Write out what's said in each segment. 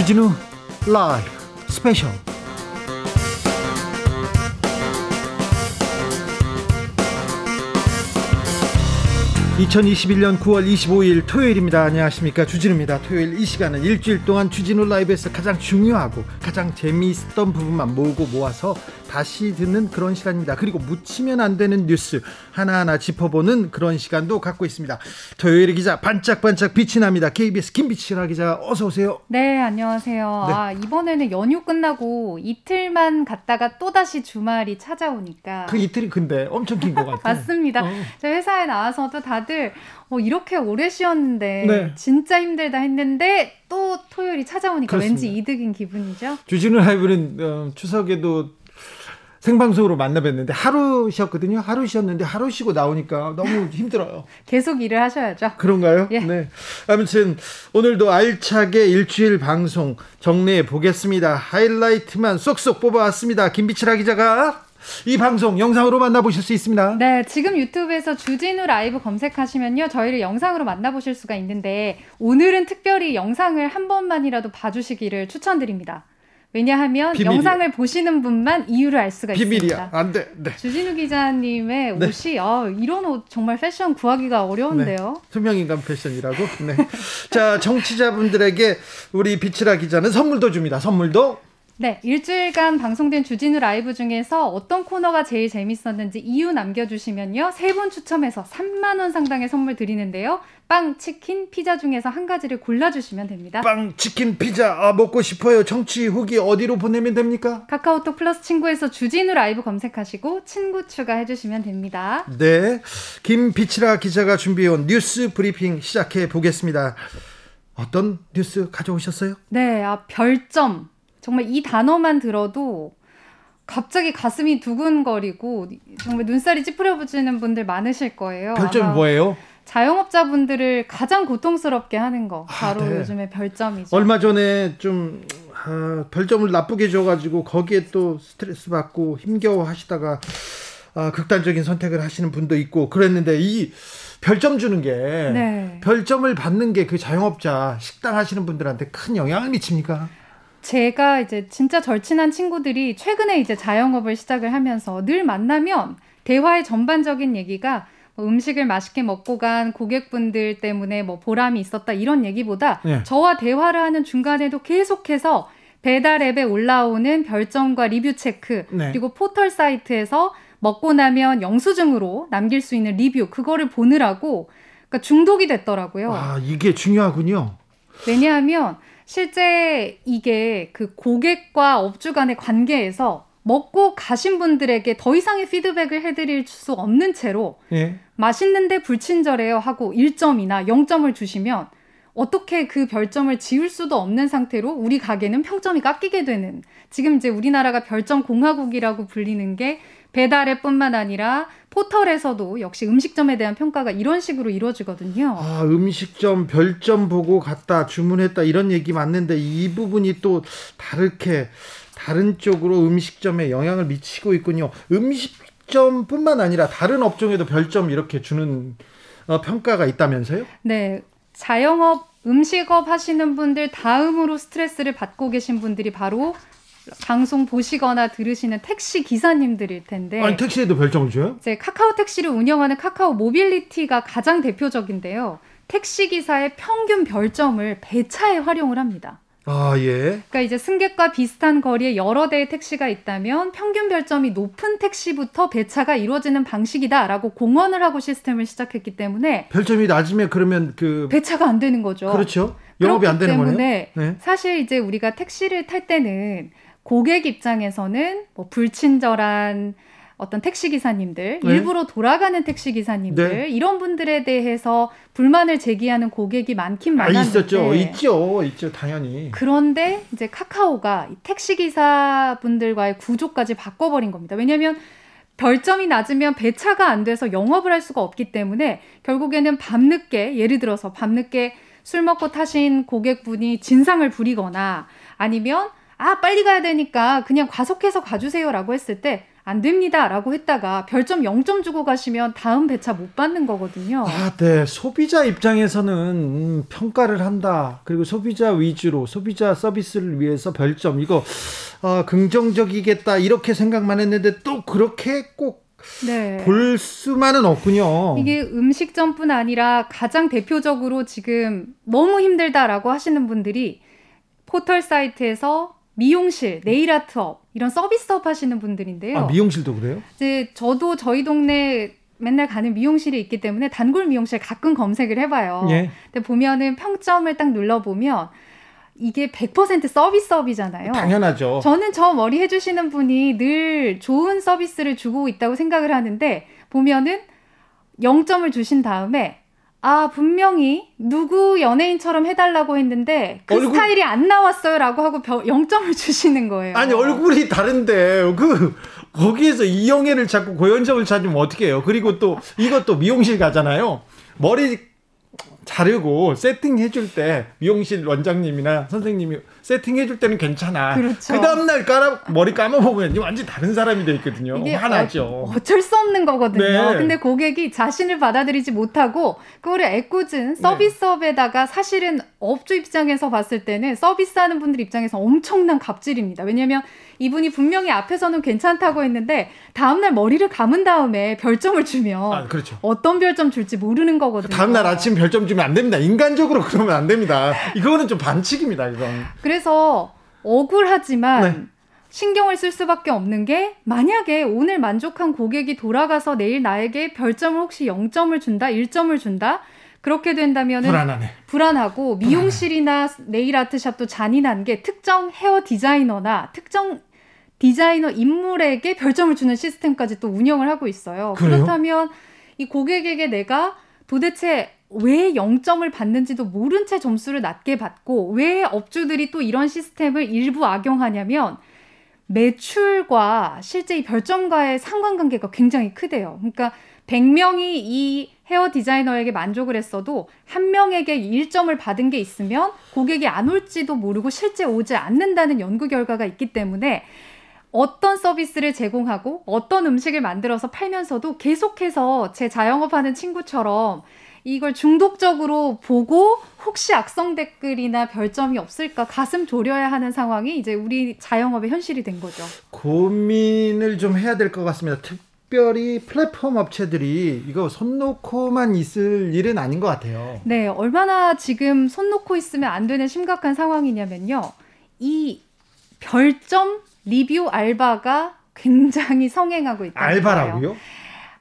주진우 라이브 스페셜 2021년 9월 25일 토요일입니다. 안녕하십니까. 주진우입니다. 토요일 이 시간은 일주일 동안 주진우 라이브에서 가장 중요하고 가장 재미있었던 부분만 모으고 모아서 다시 듣는 그런 시간입니다. 그리고 묻히면 안 되는 뉴스 하나하나 짚어보는 그런 시간도 갖고 있습니다. 토요일 기자 반짝반짝 빛이 납니다. KBS 김비치라 기자 어서 오세요. 네, 안녕하세요. 네. 아, 이번에는 연휴 끝나고 이틀만 갔다가 또다시 주말이 찾아오니까 그 이틀이 근데 엄청 긴 것 같아요. 맞습니다. 어. 저 회사에 나와서도 다들 어, 이렇게 오래 쉬었는데 네. 진짜 힘들다 했는데 또 토요일이 찾아오니까 그렇습니다. 왠지 이득인 기분이죠. 주진우 라이브는 어, 추석에도 생방송으로 만나 뵀는데 하루 쉬었거든요. 하루 쉬었는데 하루 쉬고 나오니까 너무 힘들어요. 계속 일을 하셔야죠. 그런가요? 예. 네. 아무튼 오늘도 알차게 일주일 방송 정리해 보겠습니다. 하이라이트만 쏙쏙 뽑아왔습니다. 김비치라 기자가 이 방송 영상으로 만나보실 수 있습니다. 네, 지금 유튜브에서 주진우 라이브 검색하시면요. 저희를 영상으로 만나보실 수가 있는데 오늘은 특별히 영상을 한 번만이라도 봐주시기를 추천드립니다. 왜냐하면 비밀이야. 영상을 보시는 분만 이유를 알 수가 비밀이야. 있습니다. 안 돼. 네. 주진우 기자님의 네. 옷이 아, 이런 옷 정말 패션 구하기가 어려운데요. 네. 투명인간 패션이라고. 네. 자, 청취자분들에게 우리 비치라 기자는 선물도 줍니다. 선물도 네, 일주일간 방송된 주진우 라이브 중에서 어떤 코너가 제일 재밌었는지 이유 남겨주시면요. 세 분 추첨해서 3만원 상당의 선물 드리는데요. 빵, 치킨, 피자 중에서 한 가지를 골라주시면 됩니다. 빵, 치킨, 피자, 아, 먹고 싶어요. 청취 후기 어디로 보내면 됩니까? 카카오톡 플러스 친구에서 주진우 라이브 검색하시고 친구 추가해주시면 됩니다. 네. 김비치라 기자가 준비해온 뉴스 브리핑 시작해 보겠습니다. 어떤 뉴스 가져오셨어요? 네, 아, 별점. 정말 이 단어만 들어도 갑자기 가슴이 두근거리고 정말 눈살이 찌푸려지는 분들 많으실 거예요. 별점이 뭐예요? 자영업자분들을 가장 고통스럽게 하는 거 아, 바로 아, 네. 요즘에 별점이죠. 얼마 전에 좀 아, 별점을 나쁘게 줘가지고 거기에 또 스트레스 받고 힘겨워 하시다가 아, 극단적인 선택을 하시는 분도 있고 그랬는데 이 별점 주는 게 네. 별점을 받는 게 그 자영업자 식당 하시는 분들한테 큰 영향을 미칩니까? 제가 이제 진짜 절친한 친구들이 최근에 이제 자영업을 시작을 하면서 늘 만나면 대화의 전반적인 얘기가 뭐 음식을 맛있게 먹고 간 고객분들 때문에 뭐 보람이 있었다 이런 얘기보다 네. 저와 대화를 하는 중간에도 계속해서 배달 앱에 올라오는 별점과 리뷰 체크 네. 그리고 포털 사이트에서 먹고 나면 영수증으로 남길 수 있는 리뷰 그거를 보느라고 그러니까 중독이 됐더라고요. 아 이게 중요하군요. 왜냐하면 실제 이게 그 고객과 업주 간의 관계에서 먹고 가신 분들에게 더 이상의 피드백을 해드릴 수 없는 채로 예. 맛있는데 불친절해요 하고 1점이나 0점을 주시면 어떻게 그 별점을 지울 수도 없는 상태로 우리 가게는 평점이 깎이게 되는 지금 이제 우리나라가 별점 공화국이라고 불리는 게 배달앱 뿐만 아니라 포털에서도 역시 음식점에 대한 평가가 이런 식으로 이루어지거든요. 아, 음식점 별점 보고 갔다 주문했다 이런 얘기 맞는데 이 부분이 또 다르게 다른 쪽으로 음식점에 영향을 미치고 있군요. 음식점뿐만 아니라 다른 업종에도 별점 이렇게 주는 어, 평가가 있다면서요? 네. 자영업 음식업 하시는 분들 다음으로 스트레스를 받고 계신 분들이 바로 방송 보시거나 들으시는 택시 기사님들일 텐데. 아니 택시에도 별점을 줘요? 이제 카카오 택시를 운영하는 카카오 모빌리티가 가장 대표적인데요. 택시 기사의 평균 별점을 배차에 활용을 합니다. 아, 예. 그러니까 이제 승객과 비슷한 거리에 여러 대의 택시가 있다면 평균 별점이 높은 택시부터 배차가 이루어지는 방식이다라고 공언을 하고 시스템을 시작했기 때문에 별점이 낮으면 그러면 그 배차가 안 되는 거죠. 그렇죠. 영업이 안 되는 거네요. 네. 사실 이제 우리가 택시를 탈 때는 고객 입장에서는 뭐 불친절한 어떤 택시 기사님들, 네. 일부러 돌아가는 택시 기사님들 네. 이런 분들에 대해서 불만을 제기하는 고객이 많긴 많았는데 아, 있었죠, 있죠, 있죠, 당연히. 그런데 이제 카카오가 택시 기사분들과의 구조까지 바꿔버린 겁니다. 왜냐하면 별점이 낮으면 배차가 안 돼서 영업을 할 수가 없기 때문에 결국에는 밤늦게 예를 들어서 밤늦게 술 먹고 타신 고객분이 진상을 부리거나 아니면 아, 빨리 가야 되니까 그냥 과속해서 가주세요 라고 했을 때 안 됩니다 라고 했다가 별점 0점 주고 가시면 다음 배차 못 받는 거거든요. 아, 네. 소비자 입장에서는 음, 평가를 한다. 그리고 소비자 위주로 소비자 서비스를 위해서 별점 이거 어, 긍정적이겠다 이렇게 생각만 했는데 또 그렇게 꼭 네. 볼 수만은 없군요. 이게 음식점뿐 아니라 가장 대표적으로 지금 너무 힘들다라고 하시는 분들이 포털 사이트에서 미용실, 네일 아트업 이런 서비스업 하시는 분들인데요. 아, 미용실도 그래요? 이제 저도 저희 동네 맨날 가는 미용실이 있기 때문에 단골 미용실 가끔 검색을 해봐요. 예. 근데 보면은 평점을 딱 눌러보면 이게 100% 서비스업이잖아요. 당연하죠. 저는 저 머리 해주시는 분이 늘 좋은 서비스를 주고 있다고 생각을 하는데 보면은 0점을 주신 다음에 아, 분명히 누구 연예인처럼 해달라고 했는데 그 얼굴... 스타일이 안 나왔어요 라고 하고 0점을 주시는 거예요. 아니, 얼굴이 다른데 그 거기에서 이영애를 찾고 고현정을 찾으면 어떻게 해요? 그리고 또 이것도 미용실 가잖아요. 머리 자르고 세팅해줄 때 미용실 원장님이나 선생님이 세팅해 줄 때는 괜찮아. 그렇죠. 그 다음날 까라, 머리 감아보면 완전 다른 사람이 돼 있거든요. 이게 화나죠. 어, 어쩔 수 없는 거거든요. 네. 근데 고객이 자신을 받아들이지 못하고 그거를 애꿎은 서비스업에다가 사실은 업주 입장에서 봤을 때는 서비스하는 분들 입장에서 엄청난 갑질입니다. 왜냐하면 이분이 분명히 앞에서는 괜찮다고 했는데 다음날 머리를 감은 다음에 별점을 주면 아, 그렇죠. 어떤 별점 줄지 모르는 거거든요. 다음날 아침 별점 주면 안 됩니다. 인간적으로 그러면 안 됩니다. 이거는 좀 반칙입니다. 이건. 그래서 억울하지만 네. 신경을 쓸 수밖에 없는 게 만약에 오늘 만족한 고객이 돌아가서 내일 나에게 별점을 혹시 0점을 준다, 1점을 준다. 그렇게 된다면 불안하네. 불안하고 미용실이나 네일 아트샵도 잔인한 게 특정 헤어 디자이너나 특정 디자이너 인물에게 별점을 주는 시스템까지 또 운영을 하고 있어요. 그래요? 그렇다면 이 고객에게 내가 도대체 왜 0점을 받는지도 모른 채 점수를 낮게 받고 왜 업주들이 또 이런 시스템을 일부 악용하냐면 매출과 실제 이 별점과의 상관관계가 굉장히 크대요. 그러니까 100명이 이 헤어 디자이너에게 만족을 했어도 한 명에게 1점을 받은 게 있으면 고객이 안 올지도 모르고 실제 오지 않는다는 연구 결과가 있기 때문에 어떤 서비스를 제공하고 어떤 음식을 만들어서 팔면서도 계속해서 제 자영업하는 친구처럼 이걸 중독적으로 보고 혹시 악성 댓글이나 별점이 없을까 가슴 졸여야 하는 상황이 이제 우리 자영업의 현실이 된 거죠. 고민을 좀 해야 될 것 같습니다. 특별히 플랫폼 업체들이 이거 손 놓고만 있을 일은 아닌 것 같아요. 네, 얼마나 지금 손 놓고 있으면 안 되는 심각한 상황이냐면요. 이 별점 리뷰 알바가 굉장히 성행하고 있다. 알바라고요?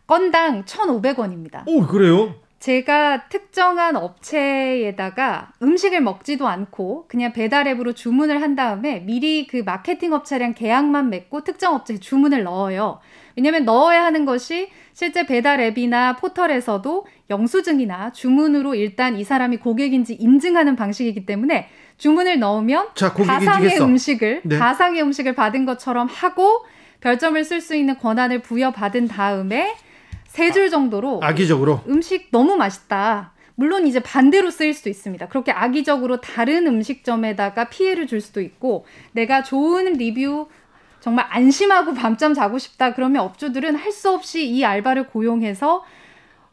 건당 1,500원입니다. 오, 그래요? 제가 특정한 업체에다가 음식을 먹지도 않고 그냥 배달 앱으로 주문을 한 다음에 미리 그 마케팅 업체랑 계약만 맺고 특정 업체에 주문을 넣어요. 왜냐면 넣어야 하는 것이 실제 배달 앱이나 포털에서도 영수증이나 주문으로 일단 이 사람이 고객인지 인증하는 방식이기 때문에 주문을 넣으면 자, 가상의 음식을 네. 가상의 음식을 받은 것처럼 하고 별점을 쓸 수 있는 권한을 부여받은 다음에 세 줄 정도로 악의적으로 음식 너무 맛있다. 물론 이제 반대로 쓰일 수도 있습니다. 그렇게 악의적으로 다른 음식점에다가 피해를 줄 수도 있고 내가 좋은 리뷰 정말 안심하고 밤잠 자고 싶다 그러면 업주들은 할 수 없이 이 알바를 고용해서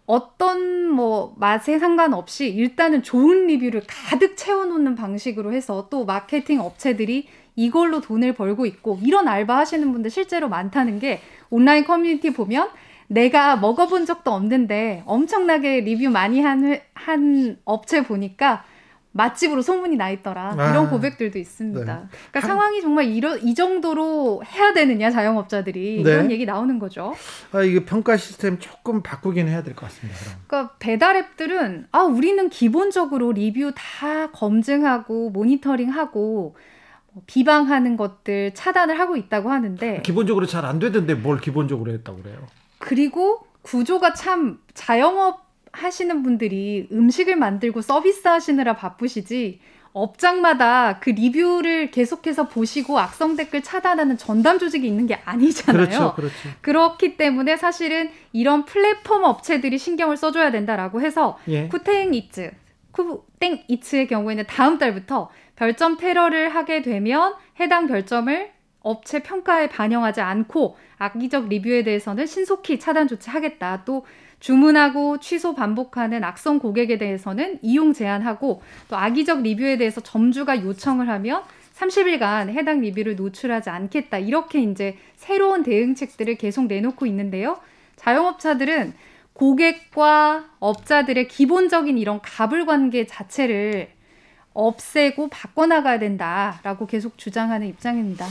어떤 뭐 맛에 상관없이 일단은 좋은 리뷰를 가득 채워놓는 방식으로 해서 또 마케팅 업체들이 이걸로 돈을 벌고 있고 이런 알바 하시는 분들 실제로 많다는 게 온라인 커뮤니티 보면 내가 먹어본 적도 없는데 엄청나게 리뷰 많이 한, 한 업체 보니까 맛집으로 소문이 나 있더라. 아, 이런 고백들도 있습니다. 네. 그러니까 한, 상황이 정말 이러, 이 정도로 해야 되느냐 자영업자들이 네. 이런 얘기 나오는 거죠. 아 이게 평가 시스템 조금 바꾸긴 해야 될 것 같습니다. 그럼. 그러니까 배달 앱들은 아 우리는 기본적으로 리뷰 다 검증하고 모니터링하고 뭐 비방하는 것들 차단을 하고 있다고 하는데 기본적으로 잘 안 되던데 뭘 기본적으로 했다고 그래요? 그리고 구조가 참 자영업 하시는 분들이 음식을 만들고 서비스 하시느라 바쁘시지 업장마다 그 리뷰를 계속해서 보시고 악성 댓글 차단하는 전담 조직이 있는 게 아니잖아요. 그렇죠, 그렇죠. 그렇기 때문에 사실은 이런 플랫폼 업체들이 신경을 써줘야 된다라고 해서 예. 쿠땡 이츠, 쿠땡 이츠의 경우에는 다음 달부터 별점 테러를 하게 되면 해당 별점을 업체 평가에 반영하지 않고 악의적 리뷰에 대해서는 신속히 차단 조치하겠다. 또 주문하고 취소 반복하는 악성 고객에 대해서는 이용 제한하고 또 악의적 리뷰에 대해서 점주가 요청을 하면 30일간 해당 리뷰를 노출하지 않겠다. 이렇게 이제 새로운 대응책들을 계속 내놓고 있는데요. 자영업자들은 고객과 업자들의 기본적인 이런 가불 관계 자체를 없애고 바꿔나가야 된다라고 계속 주장하는 입장입니다.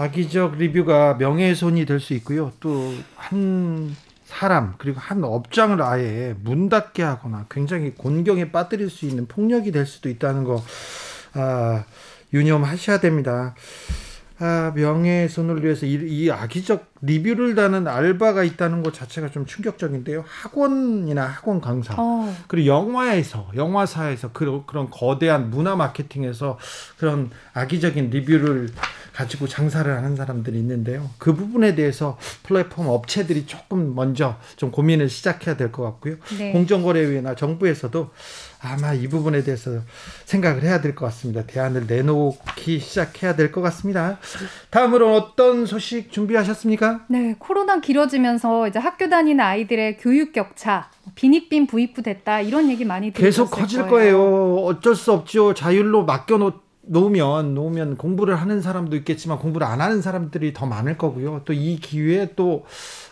악의적 리뷰가 명예훼손이 될 수 있고요. 또 한 사람 그리고 한 업장을 아예 문 닫게 하거나 굉장히 곤경에 빠뜨릴 수 있는 폭력이 될 수도 있다는 거 아, 유념하셔야 됩니다. 아, 명예훼손을 위해서 이, 이, 악의적 리뷰를 다는 알바가 있다는 것 자체가 좀 충격적인데요. 학원이나 학원 강사 어. 그리고 영화에서 영화사에서 그런 그런 거대한 문화 마케팅에서 그런 악의적인 리뷰를 가지고 장사를 하는 사람들이 있는데요. 그 부분에 대해서 플랫폼 업체들이 조금 먼저 좀 고민을 시작해야 될 것 같고요. 네. 공정거래위나 정부에서도 아마 이 부분에 대해서 생각을 해야 될 것 같습니다. 대안을 내놓기 시작해야 될 것 같습니다. 다음으로 어떤 소식 준비하셨습니까? 네, 코로나 길어지면서 이제 학교 다니는 아이들의 교육 격차, 빈익빈 부익부 됐다 이런 얘기 많이 계속 커질 거예요. 거예요. 어쩔 수 없죠. 자율로 맡겨놓. 놓으면 놓으면 공부를 하는 사람도 있겠지만 공부를 안 하는 사람들이 더 많을 거고요. 또 이 기회에 또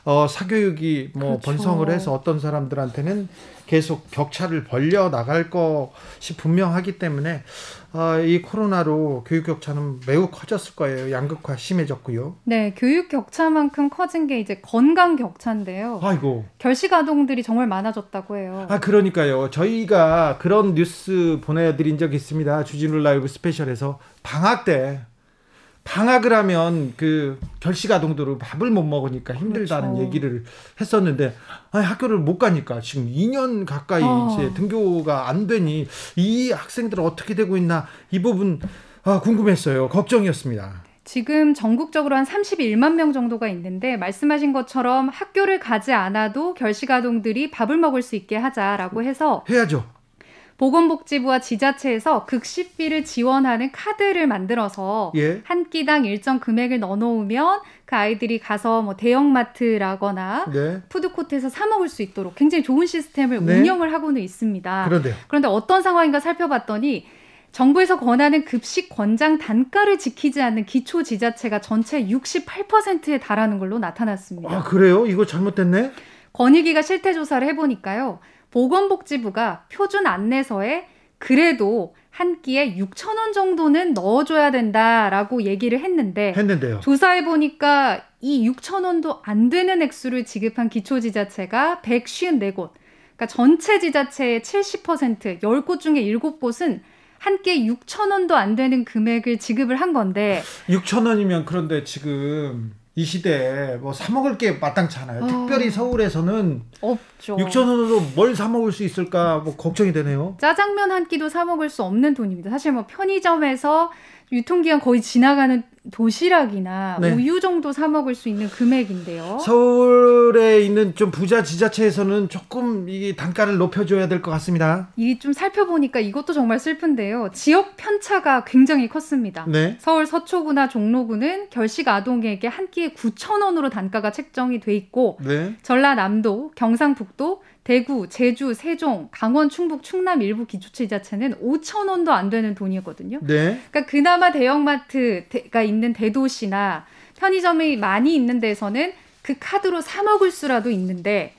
어, 사교육이 뭐 그렇죠. 번성을 해서 어떤 사람들한테는 계속 격차를 벌려 나갈 것이 분명하기 때문에 어, 이 코로나로 교육 격차는 매우 커졌을 거예요. 양극화 심해졌고요. 네, 교육 격차만큼 커진 게 이제 건강 격차인데요. 아이고. 결식 아동들이 정말 많아졌다고 해요. 아, 그러니까요. 저희가 그런 뉴스 보내드린 적이 있습니다. 주진우 라이브 스페셜에서 방학 때 방학을 하면 그 결식 아동들은 밥을 못 먹으니까 힘들다는 그렇죠. 얘기를 했었는데 아니, 학교를 못 가니까 지금 2년 가까이 어. 이제 등교가 안 되니 이 학생들은 어떻게 되고 있나 이 부분 아, 궁금했어요. 걱정이었습니다. 지금 전국적으로 한 31만 명 정도가 있는데 말씀하신 것처럼 학교를 가지 않아도 결식 아동들이 밥을 먹을 수 있게 하자라고 해서 해야죠. 보건복지부와 지자체에서 급식비를 지원하는 카드를 만들어서 예. 한 끼당 일정 금액을 넣어놓으면 그 아이들이 가서 뭐 대형마트라거나 네. 푸드코트에서 사 먹을 수 있도록 굉장히 좋은 시스템을 네. 운영을 하고는 있습니다. 그런데 그런데 어떤 상황인가 살펴봤더니 정부에서 권하는 급식 권장 단가를 지키지 않는 기초 지자체가 전체 68%에 달하는 걸로 나타났습니다. 아, 그래요? 이거 잘못됐네? 권익위가 실태 조사를 해보니까요. 보건복지부가 표준 안내서에 그래도 한 끼에 6천 원 정도는 넣어줘야 된다라고 얘기를 했는데 했는데요. 조사해 보니까 이 6천 원도 안 되는 액수를 지급한 기초지자체가 154곳. 그러니까 전체 지자체의 70% 10곳 중에 7곳은 한 끼에 6천 원도 안 되는 금액을 지급을 한 건데 6천 원이면 그런데 지금 이 시대에 뭐 사 먹을 게 마땅치 않아요. 어. 특별히 서울에서는 없죠. 6천 원으로 뭘 사 먹을 수 있을까 뭐 걱정이 되네요. 짜장면 한 끼도 사 먹을 수 없는 돈입니다. 사실 뭐 편의점에서 유통기한 거의 지나가는 도시락이나 네. 우유 정도 사 먹을 수 있는 금액인데요. 서울에 있는 좀 부자 지자체에서는 조금 이 단가를 높여줘야 될 것 같습니다. 이게 좀 살펴보니까 이것도 정말 슬픈데요. 지역 편차가 굉장히 컸습니다. 네. 서울 서초구나 종로구는 결식 아동에게 한 끼에 9천 원으로 단가가 책정이 돼 있고 네. 전라남도, 경상북도, 대구, 제주, 세종, 강원, 충북, 충남 일부 기초지자체는 5천 원도 안 되는 돈이거든요. 네. 그러니까 그나마 대형마트가 있는 대도시나 편의점이 많이 있는 데서는 그 카드로 사 먹을 수라도 있는데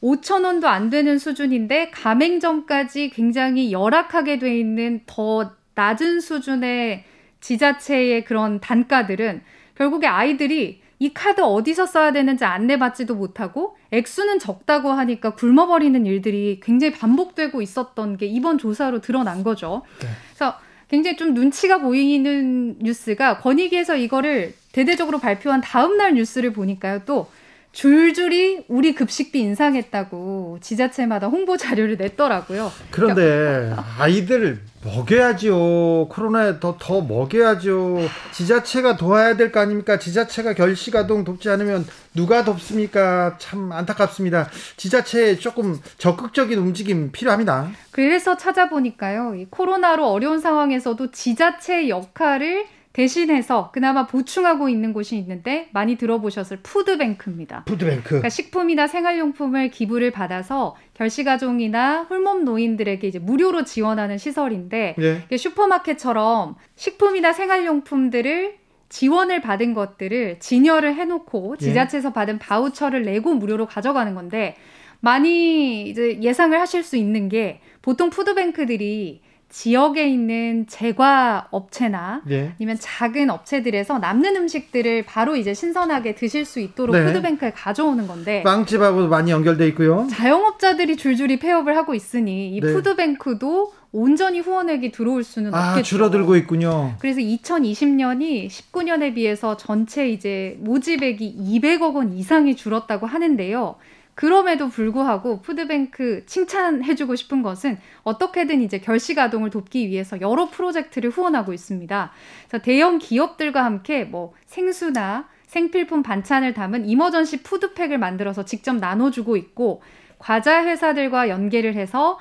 5천 원도 안 되는 수준인데 가맹점까지 굉장히 열악하게 돼 있는 더 낮은 수준의 지자체의 그런 단가들은 결국에 아이들이 이 카드 어디서 써야 되는지 안내받지도 못하고 액수는 적다고 하니까 굶어버리는 일들이 굉장히 반복되고 있었던 게 이번 조사로 드러난 거죠. 네. 그래서 굉장히 좀 눈치가 보이는 뉴스가 권익위에서 이거를 대대적으로 발표한 다음 날 뉴스를 보니까요. 또 줄줄이 우리 급식비 인상했다고 지자체마다 홍보 자료를 냈더라고요. 그런데 아이들 먹여야죠. 코로나에 더, 더 먹여야죠. 지자체가 도와야 될 거 아닙니까? 지자체가 결식아동 돕지 않으면 누가 돕습니까? 참 안타깝습니다. 지자체에 조금 적극적인 움직임 필요합니다. 그래서 찾아보니까요. 이 코로나로 어려운 상황에서도 지자체의 역할을 대신해서 그나마 보충하고 있는 곳이 있는데 많이 들어보셨을 푸드뱅크입니다. 푸드뱅크. 그러니까 식품이나 생활용품을 기부를 받아서 결식아동이나 홀몸 노인들에게 이제 무료로 지원하는 시설인데 네. 슈퍼마켓처럼 식품이나 생활용품들을 지원을 받은 것들을 진열을 해놓고 예. 지자체에서 예. 받은 바우처를 내고 무료로 가져가는 건데 많이 이제 예상을 하실 수 있는 게 보통 푸드뱅크들이 지역에 있는 제과 업체나 네. 아니면 작은 업체들에서 남는 음식들을 바로 이제 신선하게 드실 수 있도록 네. 푸드뱅크에 가져오는 건데 빵집하고 많이 연결돼 있고요. 자영업자들이 줄줄이 폐업을 하고 있으니 이 네. 푸드뱅크도 온전히 후원액이 들어올 수는 아, 없겠죠. 줄어들고 있군요. 그래서 2020년이 19년에 비해서 전체 이제 모집액이 200억 원 이상이 줄었다고 하는데요. 그럼에도 불구하고 푸드뱅크 칭찬해주고 싶은 것은 어떻게든 이제 결식 아동을 돕기 위해서 여러 프로젝트를 후원하고 있습니다. 그래서 대형 기업들과 함께 뭐 생수나 생필품 반찬을 담은 이머전시 푸드팩을 만들어서 직접 나눠주고 있고 과자 회사들과 연계를 해서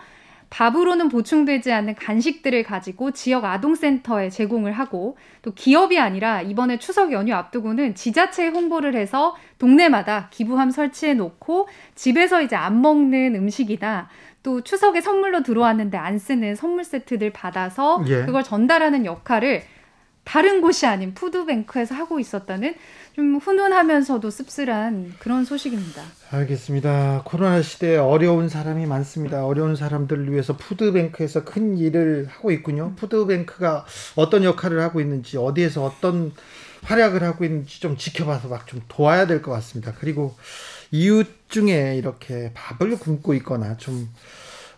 밥으로는 보충되지 않는 간식들을 가지고 지역 아동센터에 제공을 하고 또 기업이 아니라 이번에 추석 연휴 앞두고는 지자체에 홍보를 해서 동네마다 기부함 설치해 놓고 집에서 이제 안 먹는 음식이나 또 추석에 선물로 들어왔는데 안 쓰는 선물 세트들 받아서 예. 그걸 전달하는 역할을 다른 곳이 아닌 푸드뱅크에서 하고 있었다는 좀 훈훈하면서도 씁쓸한 그런 소식입니다. 알겠습니다. 코로나 시대에 어려운 사람이 많습니다. 어려운 사람들을 위해서 푸드뱅크에서 큰 일을 하고 있군요. 푸드뱅크가 어떤 역할을 하고 있는지 어디에서 어떤 활약을 하고 있는지 좀 지켜봐서 막 좀 도와야 될 것 같습니다. 그리고 이웃 중에 이렇게 밥을 굶고 있거나 좀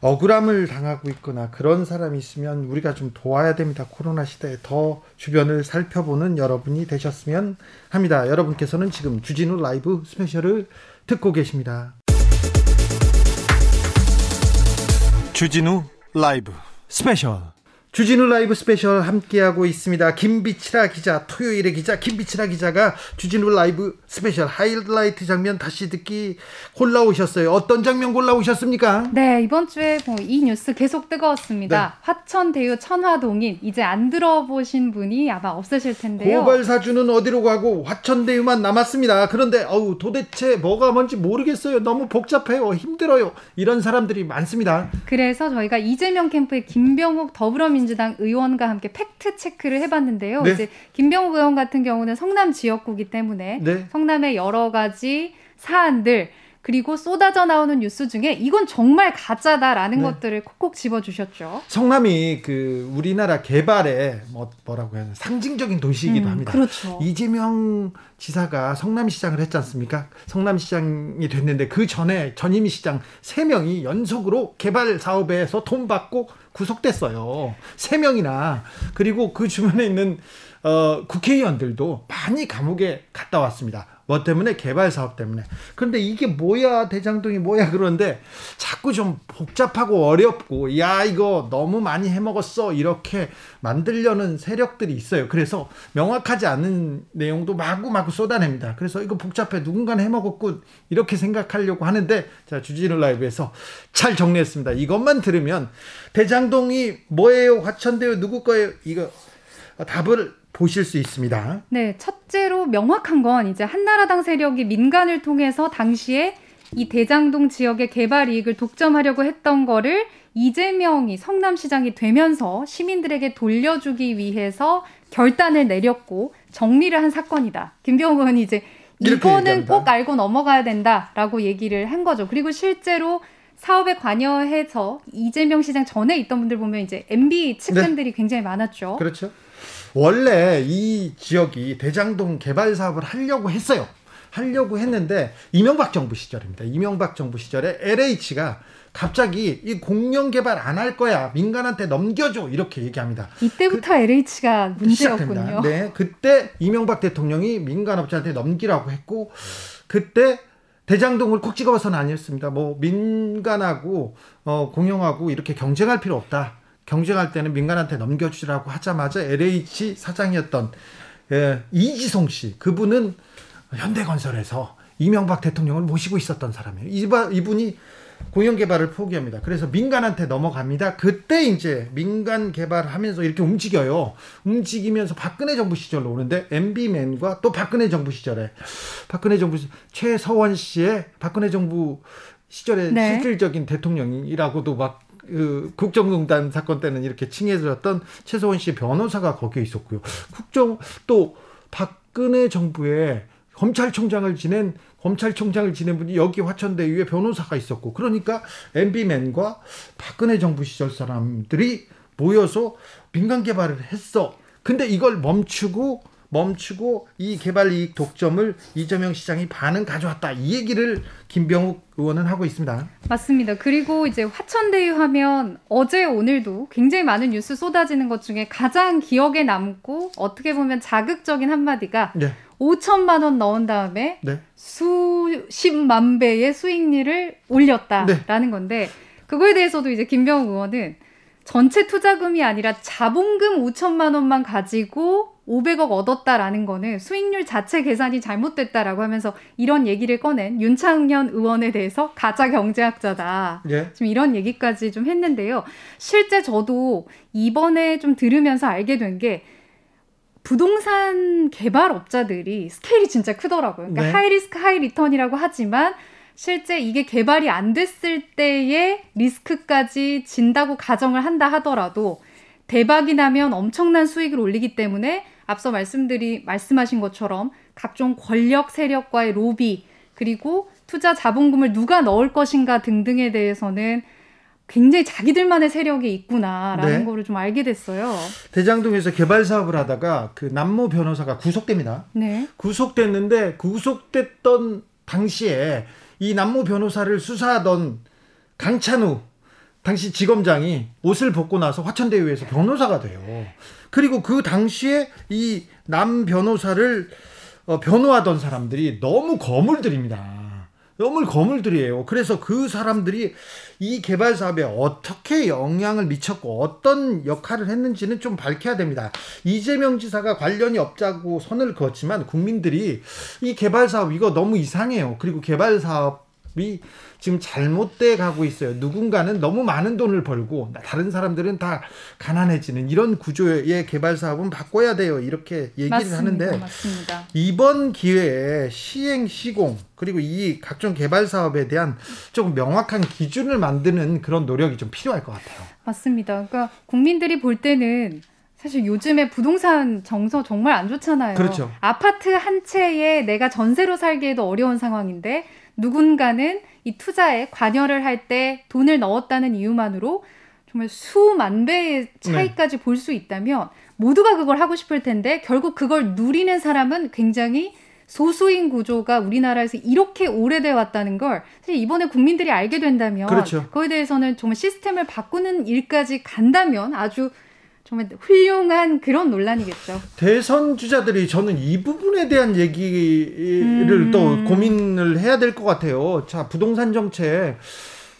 억울함을 당하고 있거나 그런 사람이 있으면 우리가 좀 도와야 됩니다. 코로나 시대에 더 주변을 살펴보는 여러분이 되셨으면 합니다. 여러분께서는 지금 주진우 라이브 스페셜을 듣고 계십니다. 주진우 라이브 스페셜 주진우 라이브 스페셜 함께하고 있습니다. 김비치라 기자, 토요일의 기자 김비치라 기자가 주진우 라이브 스페셜 하이라이트 장면 다시 듣기 골라오셨어요. 어떤 장면 골라오셨습니까? 네, 이번 주에 뭐 이 뉴스 계속 뜨거웠습니다. 네. 화천대유 천화동인 이제 안 들어보신 분이 아마 없으실 텐데요. 고발사주는 어디로 가고 화천대유만 남았습니다. 그런데 어우 도대체 뭐가 뭔지 모르겠어요. 너무 복잡해요. 힘들어요. 이런 사람들이 많습니다. 그래서 저희가 이재명 캠프의 김병욱 더불어민 더불어민주당 의원과 함께 팩트 체크를 해봤는데요. 네. 이제 김병욱 의원 같은 경우는 성남 지역구기 때문에 네. 성남의 여러 가지 사안들 그리고 쏟아져 나오는 뉴스 중에 이건 정말 가짜다라는 네. 것들을 콕콕 집어주셨죠. 성남이 그 우리나라 개발의 뭐 뭐라고 해야 되나 상징적인 도시이기도 음, 합니다. 그렇죠. 이재명 지사가 성남시장을 했지 않습니까? 성남시장이 됐는데 그 전에 전임 시장 3명이 연속으로 개발 사업에서 돈 받고 구속됐어요. 3명이나. 그리고 그 주변에 있는 어, 국회의원들도 많이 감옥에 갔다 왔습니다. 뭐 때문에 개발 사업 때문에. 그런데 이게 뭐야 대장동이 뭐야 그런데 자꾸 좀 복잡하고 어렵고 야 이거 너무 많이 해먹었어 이렇게 만들려는 세력들이 있어요. 그래서 명확하지 않은 내용도 마구마구 쏟아냅니다. 그래서 이거 복잡해 누군가는 해먹었고 이렇게 생각하려고 하는데 자 주진우 라이브에서 잘 정리했습니다. 이것만 들으면 대장동이 뭐예요 화천대유 누구 거예요 이거 답을 보실 수 있습니다. 네, 첫째로 명확한 건 이제 한나라당 세력이 민간을 통해서 당시에 이 대장동 지역의 개발 이익을 독점하려고 했던 거를 이재명이 성남시장이 되면서 시민들에게 돌려주기 위해서 결단을 내렸고 정리를 한 사건이다. 김병욱 의원이 이제 이거는 꼭 알고 넘어가야 된다라고 얘기를 한 거죠. 그리고 실제로 사업에 관여해서 이재명 시장 전에 있던 분들 보면 이제 MB 측근들이 네. 굉장히 많았죠. 그렇죠. 원래 이 지역이 대장동 개발 사업을 하려고 했어요. 하려고 했는데 이명박 정부 시절입니다. 이명박 정부 시절에 LH가 갑자기 이 공영 개발 안 할 거야 민간한테 넘겨줘 이렇게 얘기합니다. 이때부터 그, LH가 문제였군요. 네, 그때 이명박 대통령이 민간업체한테 넘기라고 했고 그때 대장동을 콕 찍어서는 아니었습니다. 뭐 민간하고 어, 공영하고 이렇게 경쟁할 필요 없다. 경쟁할 때는 민간한테 넘겨주라고 하자마자 LH 사장이었던 예, 이지송 씨 그분은 현대건설에서 이명박 대통령을 모시고 있었던 사람이에요. 이분이 공영 개발을 포기합니다. 그래서 민간한테 넘어갑니다. 그때 이제 민간 개발하면서 이렇게 움직여요. 움직이면서 박근혜 정부 시절로 오는데 MB맨과 또 박근혜 정부 시절에 박근혜 정부 최서원 씨의 박근혜 정부 시절에 네. 실질적인 대통령이라고도 막 그 국정농단 사건 때는 이렇게 칭해졌던 최서원 씨의 변호사가 거기에 있었고요. 국정 또 박근혜 정부의 검찰총장을 지낸 검찰총장을 지낸 분이 여기 화천대유에 변호사가 있었고 그러니까 MB맨과 박근혜 정부 시절 사람들이 모여서 민간 개발을 했어. 근데 이걸 멈추고 멈추고 이 개발 이익 독점을 이재명 시장이 반은 가져왔다. 이 얘기를 김병욱 의원은 하고 있습니다. 맞습니다. 그리고 이제 화천대유 하면 어제 오늘도 굉장히 많은 뉴스 쏟아지는 것 중에 가장 기억에 남고 어떻게 보면 자극적인 한마디가 네. 5천만 원 넣은 다음에 네. 수십만 배의 수익률을 올렸다라는 네. 건데 그거에 대해서도 이제 김병욱 의원은 전체 투자금이 아니라 자본금 5천만 원만 가지고 500억 얻었다라는 거는 수익률 자체 계산이 잘못됐다라고 하면서 이런 얘기를 꺼낸 윤창현 의원에 대해서 가짜 경제학자다. 예. 지금 이런 얘기까지 좀 했는데요. 실제 저도 이번에 좀 들으면서 알게 된 게 부동산 개발업자들이 스케일이 진짜 크더라고요. 그러니까 네. high risk high return이라고 하지만 실제 이게 개발이 안 됐을 때의 리스크까지 진다고 가정을 한다 하더라도 대박이 나면 엄청난 수익을 올리기 때문에 앞서 말씀들이 말씀하신 것처럼 각종 권력 세력과의 로비 그리고 투자 자본금을 누가 넣을 것인가 등등에 대해서는 굉장히 자기들만의 세력이 있구나라는 네. 거를 좀 알게 됐어요. 대장동에서 개발 사업을 하다가 그 남모 변호사가 구속됩니다. 네. 구속됐는데 구속됐던 당시에 이 남모 변호사를 수사하던 강찬우 당시 지검장이 옷을 벗고 나서 화천대유에서 변호사가 돼요. 그리고 그 당시에 이 남 변호사를 어, 변호하던 사람들이 너무 거물들입니다. 너무 거물들이에요. 그래서 그 사람들이 이 개발 사업에 어떻게 영향을 미쳤고 어떤 역할을 했는지는 좀 밝혀야 됩니다. 이재명 지사가 관련이 없자고 선을 그었지만 국민들이 이 개발 사업 이거 너무 이상해요. 그리고 개발 사업 이 지금 잘못돼 가고 있어요. 누군가는 너무 많은 돈을 벌고 다른 사람들은 다 가난해지는 이런 구조의 개발 사업은 바꿔야 돼요. 이렇게 얘기를 맞습니다. 하는데 맞습니다. 이번 기회에 시행 시공 그리고 이 각종 개발 사업에 대한 조금 명확한 기준을 만드는 그런 노력이 좀 필요할 것 같아요. 맞습니다. 그러니까 국민들이 볼 때는 사실 요즘에 부동산 정서 정말 안 좋잖아요. 그렇죠. 아파트 한 채에 내가 전세로 살기에도 어려운 상황인데 누군가는 이 투자에 관여를 할 때 돈을 넣었다는 이유만으로 정말 수만 배의 차이까지 네. 볼수 있다면 모두가 그걸 하고 싶을 텐데 결국 그걸 누리는 사람은 굉장히 소수인 구조가 우리나라에서 이렇게 오래돼 왔다는 걸 사실 이번에 국민들이 알게 된다면 그렇죠. 그거에 대해서는 정말 시스템을 바꾸는 일까지 간다면 아주 정말 훌륭한 그런 논란이겠죠. 대선 주자들이 저는 이 부분에 대한 얘기를 음. 또 고민을 해야 될 것 같아요. 자, 부동산 정책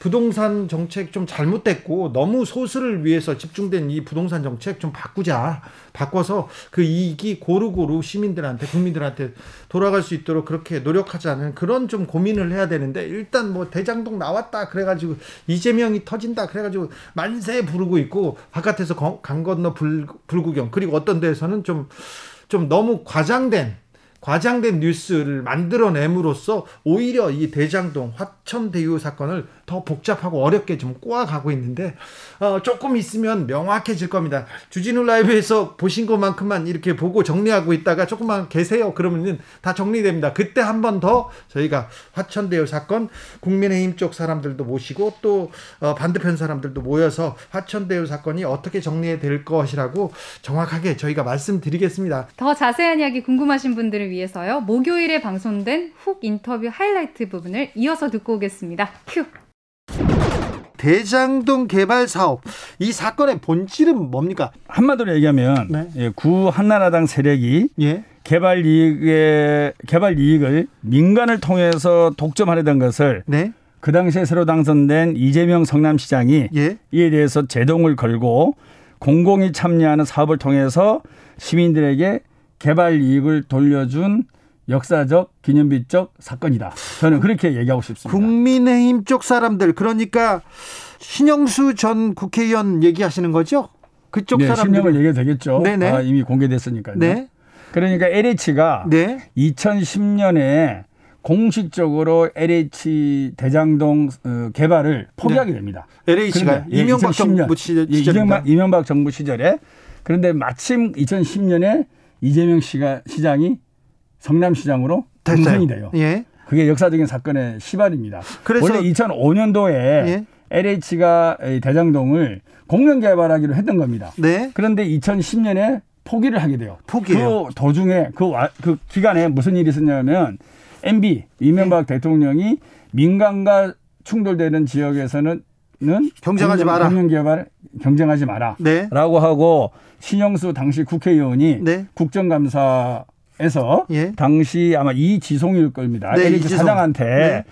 부동산 정책 좀 잘못됐고 너무 소수를 위해서 집중된 이 부동산 정책 좀 바꾸자. 바꿔서 그 이익이 고루고루 시민들한테 국민들한테 돌아갈 수 있도록 그렇게 노력하자는 그런 좀 고민을 해야 되는데 일단 뭐 대장동 나왔다 그래가지고 이재명이 터진다 그래가지고 만세 부르고 있고 바깥에서 강 건너 불, 불구경 그리고 어떤 데서는 좀좀 너무 과장된 과장된 뉴스를 만들어냄으로써 오히려 이 대장동 화천대유 사건을 더 복잡하고 어렵게 좀 꼬아가고 있는데 어, 조금 있으면 명확해질 겁니다. 주진우 라이브에서 보신 것만큼만 이렇게 보고 정리하고 있다가 조금만 계세요. 그러면은 다 정리됩니다. 그때 한 번 더 저희가 화천대유 사건 국민의힘 쪽 사람들도 모시고 또 어, 반대편 사람들도 모여서 화천대유 사건이 어떻게 정리될 것이라고 정확하게 저희가 말씀드리겠습니다. 더 자세한 이야기 궁금하신 분들을 위해서요. 목요일에 방송된 훅 인터뷰 하이라이트 부분을 이어서 듣고 오겠습니다. 큐. 대장동 개발 사업 이 사건의 본질은 뭡니까? 한마디로 얘기하면 네. 예, 구 한나라당 세력이 예. 개발 이익의 개발 이익을 민간을 통해서 독점하려던 것을 네. 그 당시에 새로 당선된 이재명 성남시장이 예. 이에 대해서 제동을 걸고 공공이 참여하는 사업을 통해서 시민들에게 개발 이익을 돌려준 역사적 기념비적 사건이다. 저는 그렇게 얘기하고 싶습니다. 국민의힘 쪽 사람들 그러니까 신영수 전 국회의원 얘기하시는 거죠? 그쪽 네, 사람들 실명을 얘기해도 되겠죠. 네네. 아, 이미 공개됐으니까요. 네. 그러니까 LH가 네. 2010년에 공식적으로 LH 대장동 어, 개발을 포기하게 네. 됩니다. LH가 예, 이명박 정부 시절 예, 이명박, 이명박 정부 시절에 그런데 마침 2010년에 이재명 씨가 시장이 성남시장으로 당선이 돼요. 예. 그게 역사적인 사건의 시발입니다. 그래서 원래 2005년도에 예. LH가 대장동을 공영 개발하기로 했던 겁니다. 네. 그런데 2010년에 포기를 하게 돼요. 포기해요. 그 도중에 그, 와, 그 기간에 무슨 일이 있었냐면 MB 이명박 네. 대통령이 민간과 충돌되는 지역에서는 경쟁하지 마라. 공영 개발 경쟁하지 마라. 네. 라고 하고 신영수 당시 국회의원이 네. 국정감사 에서 예. 당시 아마 이지송일 겁니다. 네, LH 사장한테 네.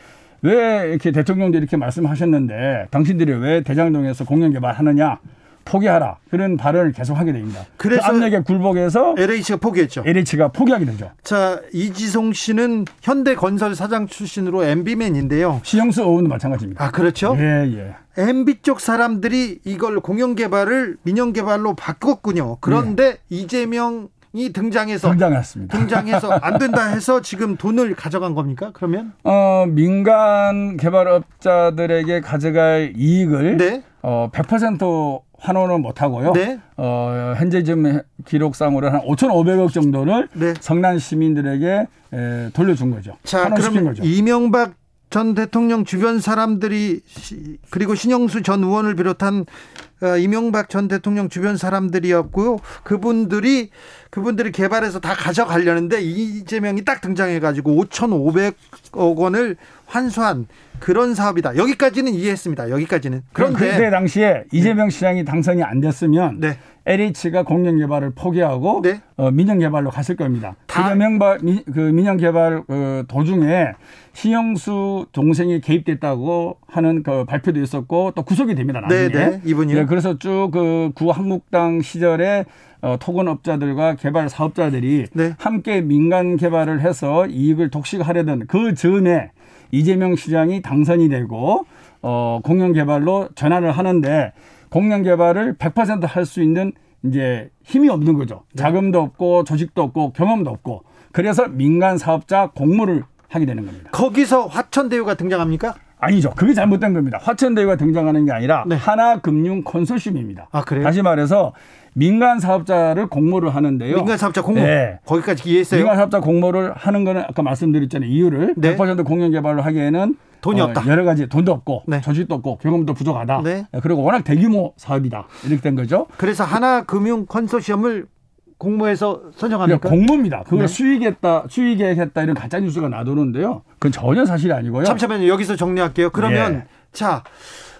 왜 이렇게 대통령도 이렇게 말씀하셨는데 당신들이 왜 대장동에서 공영 개발하느냐 포기하라 그런 발언을 계속하게 됩니다. 그 그래서 그 압력에 굴복해서 LH가 포기했죠. LH가 포기하게 되죠. 자 이지송 씨는 현대건설 사장 출신으로 MB맨인데요. 시영수 의원도 마찬가지입니다. 아 그렇죠? 예 예. MB 쪽 사람들이 이걸 공영 개발을 민영 개발로 바꿨군요. 그런데 예. 이재명 이 등장해서 등장했습니다. 등장해서 안 된다 해서 지금 돈을 가져간 겁니까? 그러면 어 민간 개발업자들에게 가져갈 이익을 네? 어 100% 환원은 못 하고요. 네? 어 현재 지금 기록상으로 한 5,500억 정도를 네. 성난 시민들에게 에, 돌려준 거죠. 자, 그럼 거죠. 이명박 전 대통령 주변 사람들이 그리고 신영수 전 의원을 비롯한 어, 이명박 전 대통령 주변 사람들이었고요. 그분들이 그분들이 개발해서 다 가져가려는데 이재명이 딱 등장해가지고 5,500억 원을 환수한 그런 사업이다. 여기까지는 이해했습니다. 여기까지는. 그런데 그때 당시에 이재명 시장이 당선이 안 됐으면 네. LH가 공영 개발을 포기하고 네. 어, 민영 개발로 갔을 겁니다. 이재명 그 민영 개발 그 도중에 신영수 동생이 개입됐다고 하는 그 발표도 있었고 또 구속이 됩니다. 나중에. 네, 네. 이분이. 네, 그래서 쭉 그 구한국당 시절에 어, 토건업자들과 개발 사업자들이 네. 함께 민간 개발을 해서 이익을 독식하려던 그 전에 이재명 시장이 당선이 되고 어, 공영 개발로 전환을 하는데 공영 개발을 100%할 수 있는 이제 힘이 없는 거죠. 네. 자금도 없고 조직도 없고 경험도 없고 그래서 민간 사업자 공모를 하게 되는 겁니다. 거기서 화천대유가 등장합니까? 아니죠. 그게 잘못된 겁니다. 화천대유가 등장하는 게 아니라 네. 하나금융 컨소시엄입니다. 아, 그래요? 다시 말해서 민간 사업자를 공모를 하는데요. 민간 사업자 공모. 네. 거기까지 이해했어요. 민간 사업자 공모를 하는 거는 아까 말씀드렸잖아요. 이유를 네. 100% 공영 개발을 하기에는 돈이 어, 없다. 여러 가지 돈도 없고 네. 조직도 없고 경험도 부족하다. 네. 그리고 워낙 대규모 사업이다. 이렇게 된 거죠. 그래서 하나금융 컨소시엄을 공모해서 선정합니까? 공모입니다. 그걸 네. 수익했다, 수익했다 이런 가짜 뉴스가 나도는데요. 그건 전혀 사실이 아니고요. 잠시만요. 여기서 정리할게요. 그러면 예. 자,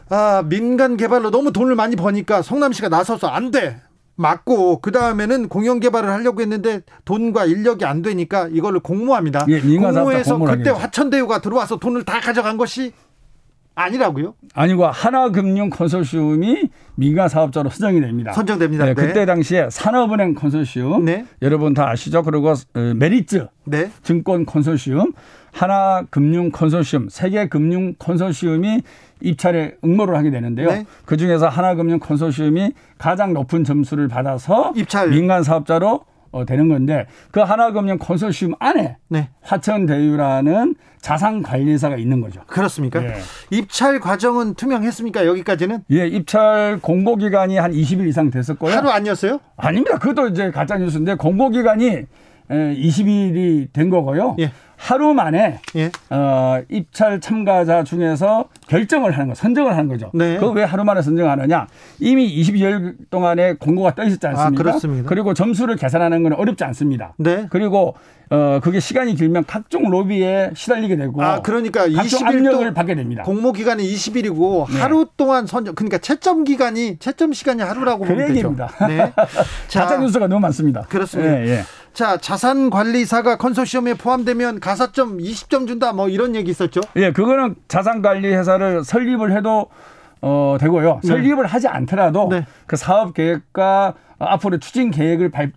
아, 민간 개발로 너무 돈을 많이 버니까 성남시가 나서서 안 돼. 맞고 그 다음에는 공영 개발을 하려고 했는데 돈과 인력이 안 되니까 이걸로 공모합니다. 예, 공모해서 그때 화천대유가 들어와서 돈을 다 가져간 것이 아니라고요? 아니고 하나금융 컨소시엄이 민간 사업자로 선정이 됩니다. 선정됩니다. 네, 그때 당시에 산업은행 컨소시엄 네. 여러분 다 아시죠? 그리고 어, 메리츠 네. 증권 컨소시엄, 하나금융 컨소시엄, 세계금융 컨소시엄이 입찰에 응모를 하게 되는데요. 네. 그 중에서 하나금융 컨소시엄이 가장 높은 점수를 받아서 입찰. 민간 사업자로 어, 되는 건데 그 하나금융 컨소시엄 안에 네. 화천대유라는 자산 관리사가 있는 거죠. 그렇습니까? 예. 입찰 과정은 투명했습니까? 여기까지는? 예, 입찰 공고 기간이 한 20일 이상 됐었고요. 하루 아니었어요? 아닙니다. 그것도 이제 가짜 뉴스인데 공고 기간이 20일이 된 거고요. 예. 하루 만에 예. 어, 입찰 참가자 중에서 결정을 하는 거, 선정을 하는 거죠. 네. 그거 왜 하루 만에 선정하느냐? 이미 22일 동안에 공고가 떠 있었지 않습니까? 아, 그렇습니다. 그리고 점수를 계산하는 건 어렵지 않습니다. 네. 그리고 어 그게 시간이 길면 각종 로비에 시달리게 되고 아 그러니까 20일 압력을 받게 됩니다. 공모 기간이 20일이고 네. 하루 동안 선정 그러니까 채점 기간이 채점 시간이 하루라고 보면 그 되죠. 네. 가짜 뉴스가 너무 많습니다. 그렇습니다. 예, 예. 자, 자산 관리사가 컨소시엄에 포함되면 가사점 20점 준다 뭐 이런 얘기 있었죠? 예, 그거는 자산 관리 회사를 설립을 해도 어 되고요. 네. 설립을 하지 않더라도 네. 그 사업 계획과 앞으로 추진 계획을 발,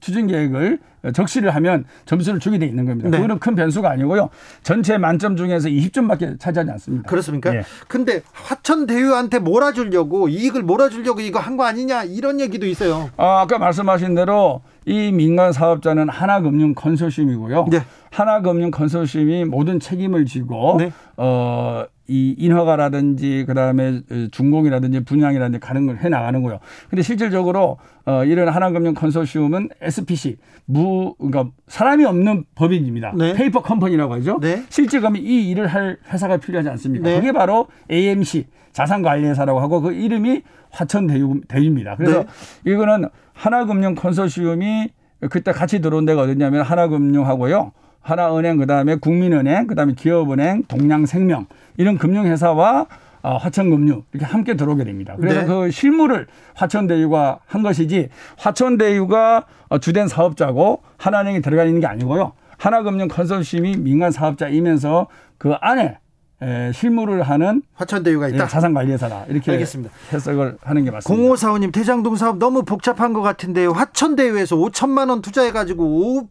추진 계획을 적시를 하면 점수를 주게 돼 있는 겁니다. 네. 그거는 큰 변수가 아니고요. 전체 만점 중에서 20점밖에 차지하지 않습니다. 그렇습니까? 예. 근데 화천 대유한테 몰아주려고 이익을 몰아주려고 이거 한 거 아니냐 이런 얘기도 있어요. 아, 아까 말씀하신 대로 이 민간 사업자는 하나금융 컨소시엄이고요. 네. 하나금융 컨소시엄이 모든 책임을 지고 네. 어 이 인허가라든지 그다음에 준공이라든지 분양이라든지 가는 걸 해 나가는 거예요. 근데 실질적으로 어 이런 하나금융 컨소시엄은 SPC 무 그러니까 사람이 없는 법인입니다. 네. 페이퍼 컴퍼니라고 하죠. 네. 실제 그러면 이 일을 할 회사가 필요하지 않습니까? 네. 그게 바로 AMC 자산관리회사라고 하고 그 이름이 화천대유입니다. 그래서 네. 이거는 하나금융 컨소시엄이 그때 같이 들어온 데가 어디냐면 하나금융하고요. 하나은행 그다음에 국민은행 그다음에 기업은행 동양생명 이런 금융회사와 어, 화천금융 이렇게 함께 들어오게 됩니다. 그래서 네. 그 실무를 화천대유가 한 것이지 화천대유가 어, 주된 사업자고 하나은행이 들어가 있는 게 아니고요. 하나금융 컨소시엄이 민간 사업자이면서 그 안에 에, 실무를 하는 화천대유가 있다. 예, 자산관리회사다. 이렇게 알겠습니다. 해석을 하는 게 맞습니다. 0545님 대장동 사업 너무 복잡한 것 같은데요. 화천대유에서 5천만 원 투자해가지고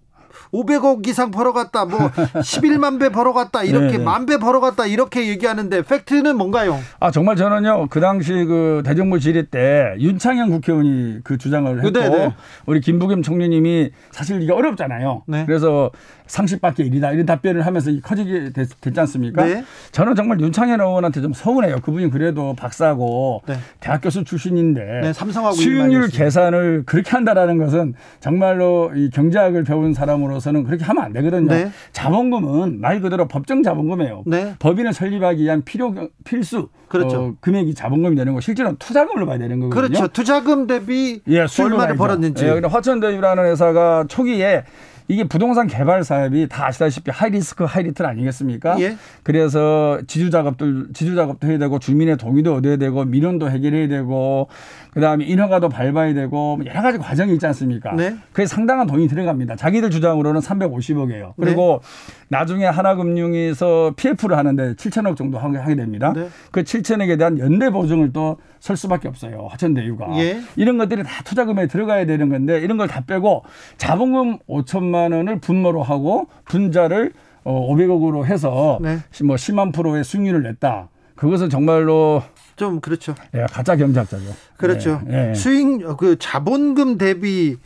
500억 이상 벌어갔다, 뭐 11만 배 벌어갔다, 이렇게 네. 만배 벌어갔다 이렇게 얘기하는데 팩트는 뭔가요? 아 정말 저는요 그 당시 그 대정부 질의 때 윤창현 국회의원이 그 주장을 했고 네네. 네. 우리 김부겸 총리님이 사실 이게 어렵잖아요. 네. 그래서 상식밖에 일이다 이런 답변을 하면서 커지게 됐, 지 않습니까? 네. 저는 정말 윤창현 의원한테 좀 서운해요. 그분이 그래도 박사고 네. 대학 교수 출신인데 네, 수익률 계산을 그렇게 한다라는 것은 정말로 이 경제학을 배운 사람으로서는 그렇게 하면 안 되거든요. 네. 자본금은 말 그대로 법정 자본금이에요. 네. 법인을 설립하기 위한 필요 필수 그렇죠. 어, 금액이 자본금이 되는 거 실제로는 투자금으로 봐야 되는 거거든요. 그렇죠. 투자금 대비 예, 얼마를 벌었는지. 예, 화천대유라는 회사가 초기에 이게 부동산 개발 사업이 다 아시다시피 하이리스크 하이리틀 아니겠습니까? 예. 그래서 지주 작업들 지주 작업도 해야 되고 주민의 동의도 얻어야 되고 민원도 해결해야 되고 그다음에 인허가도 밟아야 되고 뭐 여러 가지 과정이 있지 않습니까? 네. 그게 상당한 돈이 들어갑니다. 자기들 주장으로는 350억이에요. 그리고 네. 나중에 하나금융에서 PF를 하는데 7천억 정도 하게 됩니다. 네. 그 7천억에 대한 연대 보증을 또 설 수밖에 없어요. 화천대유가. 예. 이런 것들이 다 투자금에 들어가야 되는 건데 이런 걸 다 빼고 자본금 5천만 원을 분모로 하고 분자를 어 500억으로 해서 네. 뭐 10만 프로의 수익률을 냈다. 그것은 정말로 좀 그렇죠. 예, 가짜 경제학자죠. 그렇죠. 예, 예. 수익 그 자본금 대비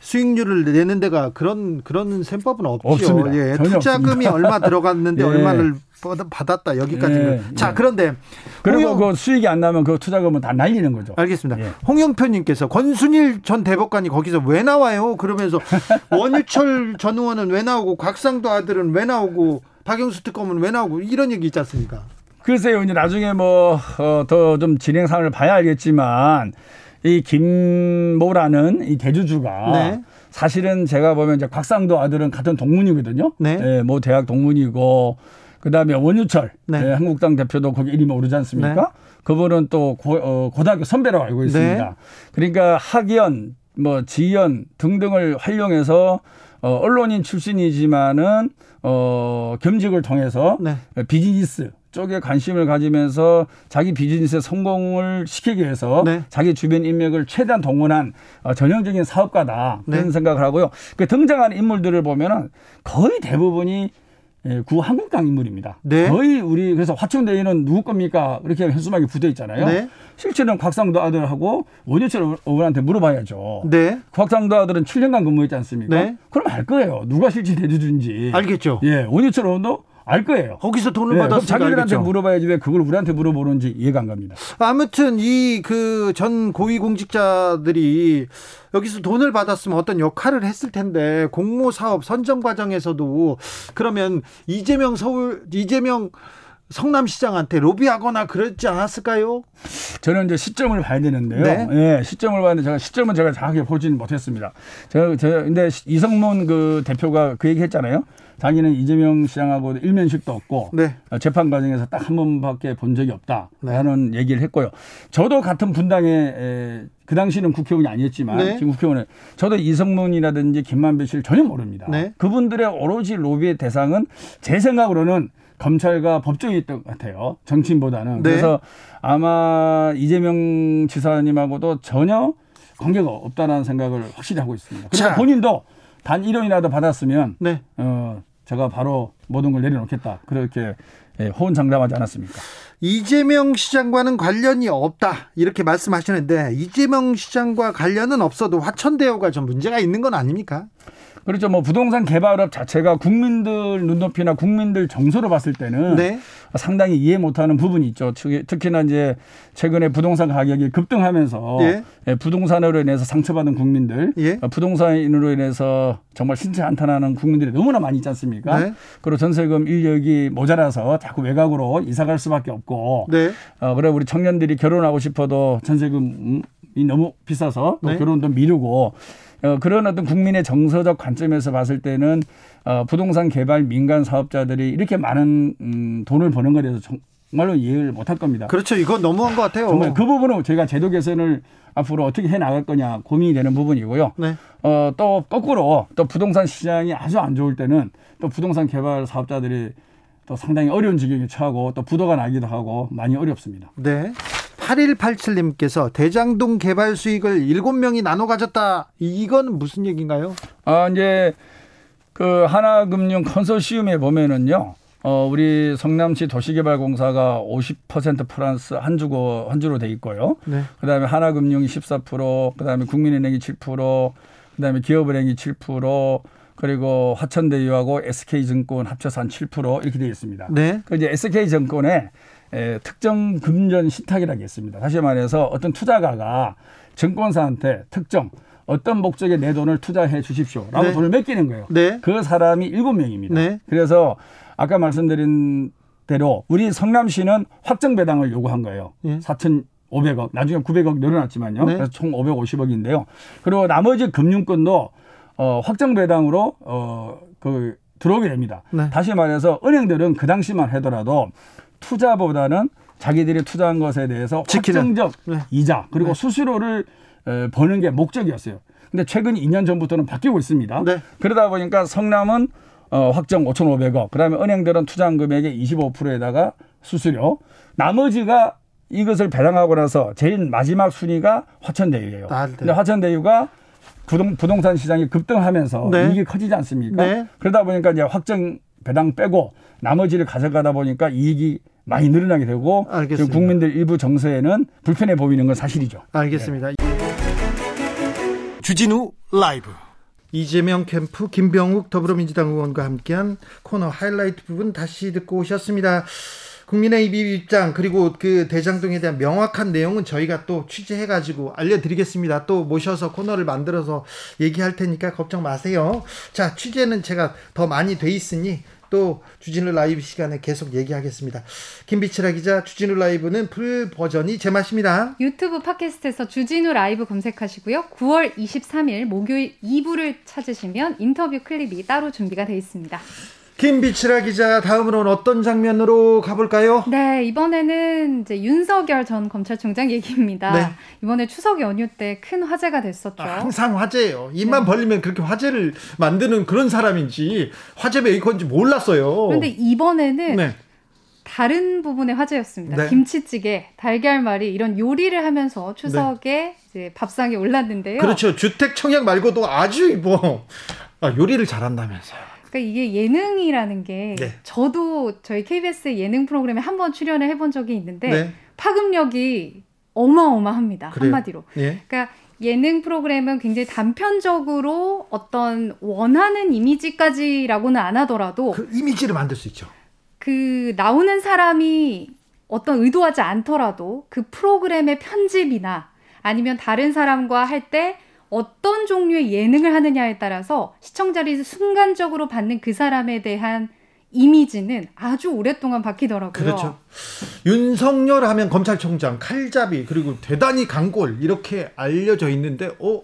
수익률을 내는 데가 그런 그런 셈법은 없죠. 없습니다. 예, 투자금이 없습니다. 얼마 들어갔는데 예. 얼마를 받았다 여기까지는. 예. 자 그런데 그리고 홍영... 그 수익이 안 나면 그 투자금은 다 날리는 거죠. 알겠습니다. 예. 홍영표님께서 권순일 전 대법관이 거기서 왜 나와요? 그러면서 원유철 전 의원은 왜 나오고 곽상도 아들은 왜 나오고 박영수 특검은 왜 나오고 이런 얘기 있지 않습니까? 글쎄요, 이제 나중에 뭐, 어, 더 좀 진행 상황을 봐야 알겠지만, 이 김모라는 이 대주주가 네. 사실은 제가 보면 이제 곽상도 아들은 같은 동문이거든요. 네. 예, 뭐 대학 동문이고 그 다음에 원유철 네. 예, 한국당 대표도 거기 이름이 오르지 않습니까? 네. 그분은 또 고, 어, 고등학교 선배라고 알고 있습니다. 네. 그러니까 학연, 뭐 지연 등등을 활용해서 어, 언론인 출신이지만은 어, 겸직을 통해서 네. 비즈니스 쪽에 관심을 가지면서 자기 비즈니스의 성공을 시키기 위해서 네. 자기 주변 인맥을 최대한 동원한 어, 전형적인 사업가다 그런 네. 생각을 하고요. 그 등장하는 인물들을 보면은 거의 대부분이 예, 구 한국당 인물입니다. 네. 거의 우리 그래서 화천대유는 누구 겁니까? 이렇게 현수막이 붙어 있잖아요. 네. 실제는 곽상도 아들하고 원효철 의원한테 물어봐야죠. 네. 곽상도 아들은 7년간 근무했지 않습니까? 네. 그럼 알 거예요. 누가 실제 대주주인지. 알겠죠. 예, 원효철 의원도 알 거예요. 거기서 돈을 네, 받았으니까 자기들한테 알겠죠. 물어봐야지 왜 그걸 우리한테 물어보는지 이해가 안 갑니다. 아무튼 이 그 전 고위공직자들이 여기서 돈을 받았으면 어떤 역할을 했을 텐데 공모 사업 선정 과정에서도 그러면 이재명 서울 이재명 성남시장한테 로비하거나 그랬지 않았을까요? 저는 이제 시점을 봐야 되는데요. 네. 예, 시점을 봤는데 제가 시점은 제가 정확하게 보지는 못했습니다. 제가, 제가 근데 이성문 그 대표가 그 얘기 했잖아요. 자기는 이재명 시장하고 일면식도 없고 네. 재판 과정에서 딱 한 번밖에 본 적이 없다라는 네. 얘기를 했고요. 저도 같은 분당에 에, 그 당시는 국회의원이 아니었지만 네. 지금 국회의원에 저도 이성문이라든지 김만배 씨를 전혀 모릅니다. 네. 그분들의 오로지 로비의 대상은 제 생각으로는 검찰과 법정이었던 것 같아요. 정치인보다는. 네. 그래서 아마 이재명 지사님하고도 전혀 관계가 없다는 생각을 확실히 하고 있습니다. 그리고 본인도 단 1원이라도 받았으면 네. 어, 제가 바로 모든 걸 내려놓겠다. 그렇게 예, 호언장담하지 않았습니까? 이재명 시장과는 관련이 없다 이렇게 말씀하시는데 이재명 시장과 관련은 없어도 화천대유가 좀 문제가 있는 건 아닙니까? 그렇죠. 뭐 부동산 개발업 자체가 국민들 눈높이나 국민들 정서로 봤을 때는 네. 상당히 이해 못하는 부분이 있죠. 특히나 이제 최근에 부동산 가격이 급등하면서 예. 예 부동산으로 인해서 상처받은 국민들, 예. 부동산으로 인해서 정말 신체 한탄하는 국민들이 너무나 많이 있지 않습니까? 네. 그리고 전세금 인력이 모자라서 자꾸 외곽으로 이사갈 수밖에 없고, 네. 어, 그래 우리 청년들이 결혼하고 싶어도 전세금이 너무 비싸서 또 네. 결혼도 미루고. 어, 그런 어떤 국민의 정서적 관점에서 봤을 때는 어, 부동산 개발 민간 사업자들이 이렇게 많은 음, 돈을 버는 것에 대해서 정말로 이해를 못할 겁니다. 그렇죠. 이건 너무한 것 같아요. 정말 그 부분은 저희가 제도 개선을 앞으로 어떻게 해 나갈 거냐 고민이 되는 부분이고요. 네. 어, 또 거꾸로 또 부동산 시장이 아주 안 좋을 때는 또 부동산 개발 사업자들이 또 상당히 어려운 지경에 처하고 또 부도가 나기도 하고 많이 어렵습니다. 네. 8187님께서 대장동 개발 수익을 7명이 나눠 가졌다. 이건 무슨 얘기인가요? 아, 이제 그 하나금융 컨소시엄에 보면은요. 어, 우리 성남시 도시개발공사가 50% 플러스 한 주고 한 주로 돼 있고요. 네. 그다음에 하나금융이 14%, 그다음에 국민은행이 7%, 그다음에 기업은행이 7%, 그리고 화천대유하고 SK증권 합쳐서 한 7% 이렇게 되어 있습니다. 네. 그 이제 SK증권에 에, 특정 금전 신탁이라고 했습니다. 다시 말해서 어떤 투자가가 증권사한테 특정 어떤 목적에 내 돈을 투자해 주십시오라고 네. 돈을 맡기는 거예요. 네. 그 사람이 일곱 명입니다. 네. 그래서 아까 말씀드린 대로 우리 성남시는 확정 배당을 요구한 거예요. 예. 4,500억. 나중에 900억 늘어났지만요. 네. 그래서 총 550억인데요. 그리고 나머지 금융권도 어, 확정 배당으로 어, 그 들어오게 됩니다. 네. 다시 말해서 은행들은 그 당시만 하더라도 투자보다는 자기들이 투자한 것에 대해서 지키는. 확정적 네. 이자 그리고 네. 수수료를 버는 게 목적이었어요. 근데 최근 2년 전부터는 바뀌고 있습니다. 네. 그러다 보니까 성남은 어, 확정 5,500억, 그다음에 은행들은 투자한 금액의 25%에다가 수수료, 나머지가 이것을 배당하고 나서 제일 마지막 순위가 화천대유예요. 아, 네. 근데 화천대유가 부동, 부동산 시장이 급등하면서 네. 이익이 커지지 않습니까? 네. 그러다 보니까 이제 확정 배당 빼고 나머지를 가져가다 보니까 이익이 많이 늘어나게 되고 알겠습니다. 국민들 일부 정서에는 불편해 보이는 건 사실이죠. 알겠습니다. 네. 주진우 라이브 이재명 캠프 김병욱 더불어민주당 의원과 함께한 코너 하이라이트 부분 다시 듣고 오셨습니다. 국민의힘 입장 그리고 그 대장동에 대한 명확한 내용은 저희가 또 취재해가지고 알려드리겠습니다. 또 모셔서 코너를 만들어서 얘기할 테니까 걱정 마세요. 자 취재는 제가 더 많이 돼 있으니 또 주진우 라이브 시간에 계속 얘기하겠습니다. 김비치라 기자 주진우 라이브는 풀 버전이 제맛입니다. 유튜브 팟캐스트에서 주진우 라이브 검색하시고요. 9월 23일 목요일 2부를 찾으시면 인터뷰 클립이 따로 준비가 되어 있습니다. 김비치라 기자 다음으로는 어떤 장면으로 가볼까요? 네 이번에는 이제 윤석열 전 검찰총장 얘기입니다. 네. 이번에 추석 연휴 때 큰 화제가 됐었죠. 아, 항상 화제예요. 입만 네. 벌리면 그렇게 화제를 만드는 그런 사람인지 화제 메이커인지 몰랐어요. 그런데 이번에는 네. 다른 부분의 화제였습니다. 네. 김치찌개, 달걀말이 이런 요리를 하면서 추석에 네. 이제 밥상에 올랐는데요. 그렇죠. 주택 청약 말고도 아주 뭐 아, 요리를 잘한다면서요. 그러니까 이게 예능이라는 게 네. 저도 저희 KBS 예능 프로그램에 한 번 출연을 해본 적이 있는데 네. 파급력이 어마어마합니다. 그래요. 한마디로. 예. 그러니까 예능 프로그램은 굉장히 단편적으로 어떤 원하는 이미지까지라고는 안 하더라도 그 이미지를 만들 수 있죠. 그 나오는 사람이 어떤 의도하지 않더라도 그 프로그램의 편집이나 아니면 다른 사람과 할 때 어떤 종류의 예능을 하느냐에 따라서 시청자들이 순간적으로 받는 그 사람에 대한 이미지는 아주 오랫동안 바뀌더라고요. 그렇죠. 윤석열 하면 검찰총장, 칼잡이, 그리고 대단히 강골, 이렇게 알려져 있는데, 어,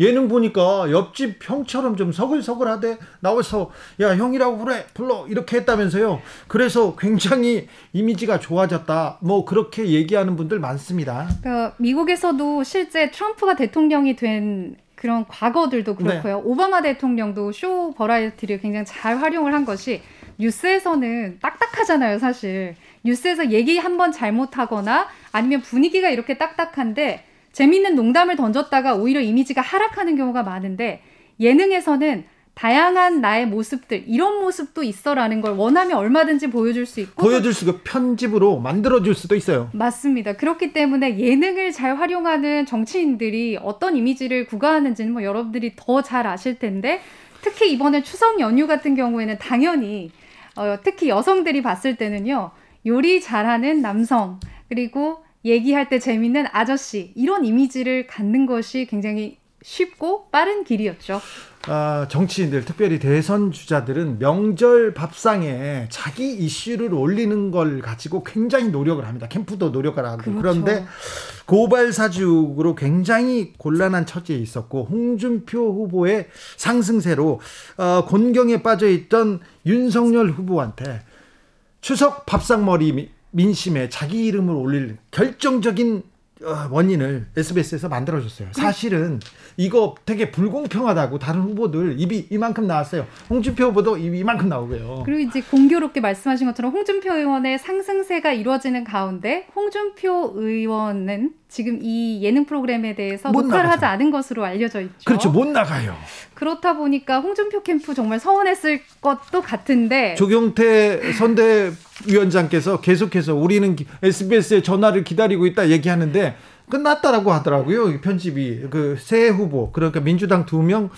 예능 보니까 옆집 형처럼 좀 서글서글하대 나와서 야 형이라고 그래 불러 이렇게 했다면서요. 그래서 굉장히 이미지가 좋아졌다. 뭐 그렇게 얘기하는 분들 많습니다. 그러니까 미국에서도 실제 트럼프가 대통령이 된 그런 과거들도 그렇고요. 네. 오바마 대통령도 쇼 버라이어티를 굉장히 잘 활용을 한 것이 뉴스에서는 딱딱하잖아요, 사실. 뉴스에서 얘기 한 번 잘못하거나 아니면 분위기가 이렇게 딱딱한데 재밌는 농담을 던졌다가 오히려 이미지가 하락하는 경우가 많은데 예능에서는 다양한 나의 모습들 이런 모습도 있어라는 걸 원하면 얼마든지 보여줄 수 있고 보여줄 수 있고 편집으로 만들어줄 수도 있어요. 맞습니다. 그렇기 때문에 예능을 잘 활용하는 정치인들이 어떤 이미지를 구가하는지는 뭐 여러분들이 더 잘 아실 텐데 특히 이번에 추석 연휴 같은 경우에는 당연히 어, 특히 여성들이 봤을 때는요 요리 잘하는 남성 그리고 얘기할 때 재밌는 아저씨 이런 이미지를 갖는 것이 굉장히 쉽고 빠른 길이었죠. 아, 정치인들 특별히 대선 주자들은 명절 밥상에 자기 이슈를 올리는 걸 가지고 굉장히 노력을 합니다. 캠프도 노력을 하고 그렇죠. 그런데 고발 사주로 굉장히 곤란한 처지에 있었고 홍준표 후보의 상승세로 어, 곤경에 빠져 있던 윤석열 후보한테 추석 밥상머리 민심에 자기 이름을 올릴 결정적인 어, 원인을 SBS에서 만들어줬어요. 사실은 이거 되게 불공평하다고 다른 후보들 입이 이만큼 나왔어요. 홍준표 후보도 입이 이만큼 나오고요. 그리고 이제 공교롭게 말씀하신 것처럼 홍준표 의원의 상승세가 이루어지는 가운데 홍준표 의원은 지금 이 예능 프로그램에 대해서 녹화를 나가죠. 하지 않은 것으로 알려져 있죠. 그렇죠. 못 나가요. 그렇다 보니까 홍준표 캠프 정말 서운했을 것도 같은데 조경태 선대위원장께서 계속해서 우리는 SBS의 전화를 기다리고 있다 얘기하는데 끝났다라고 하더라고요. 편집이 그 새 후보 그러니까 민주당 두 명,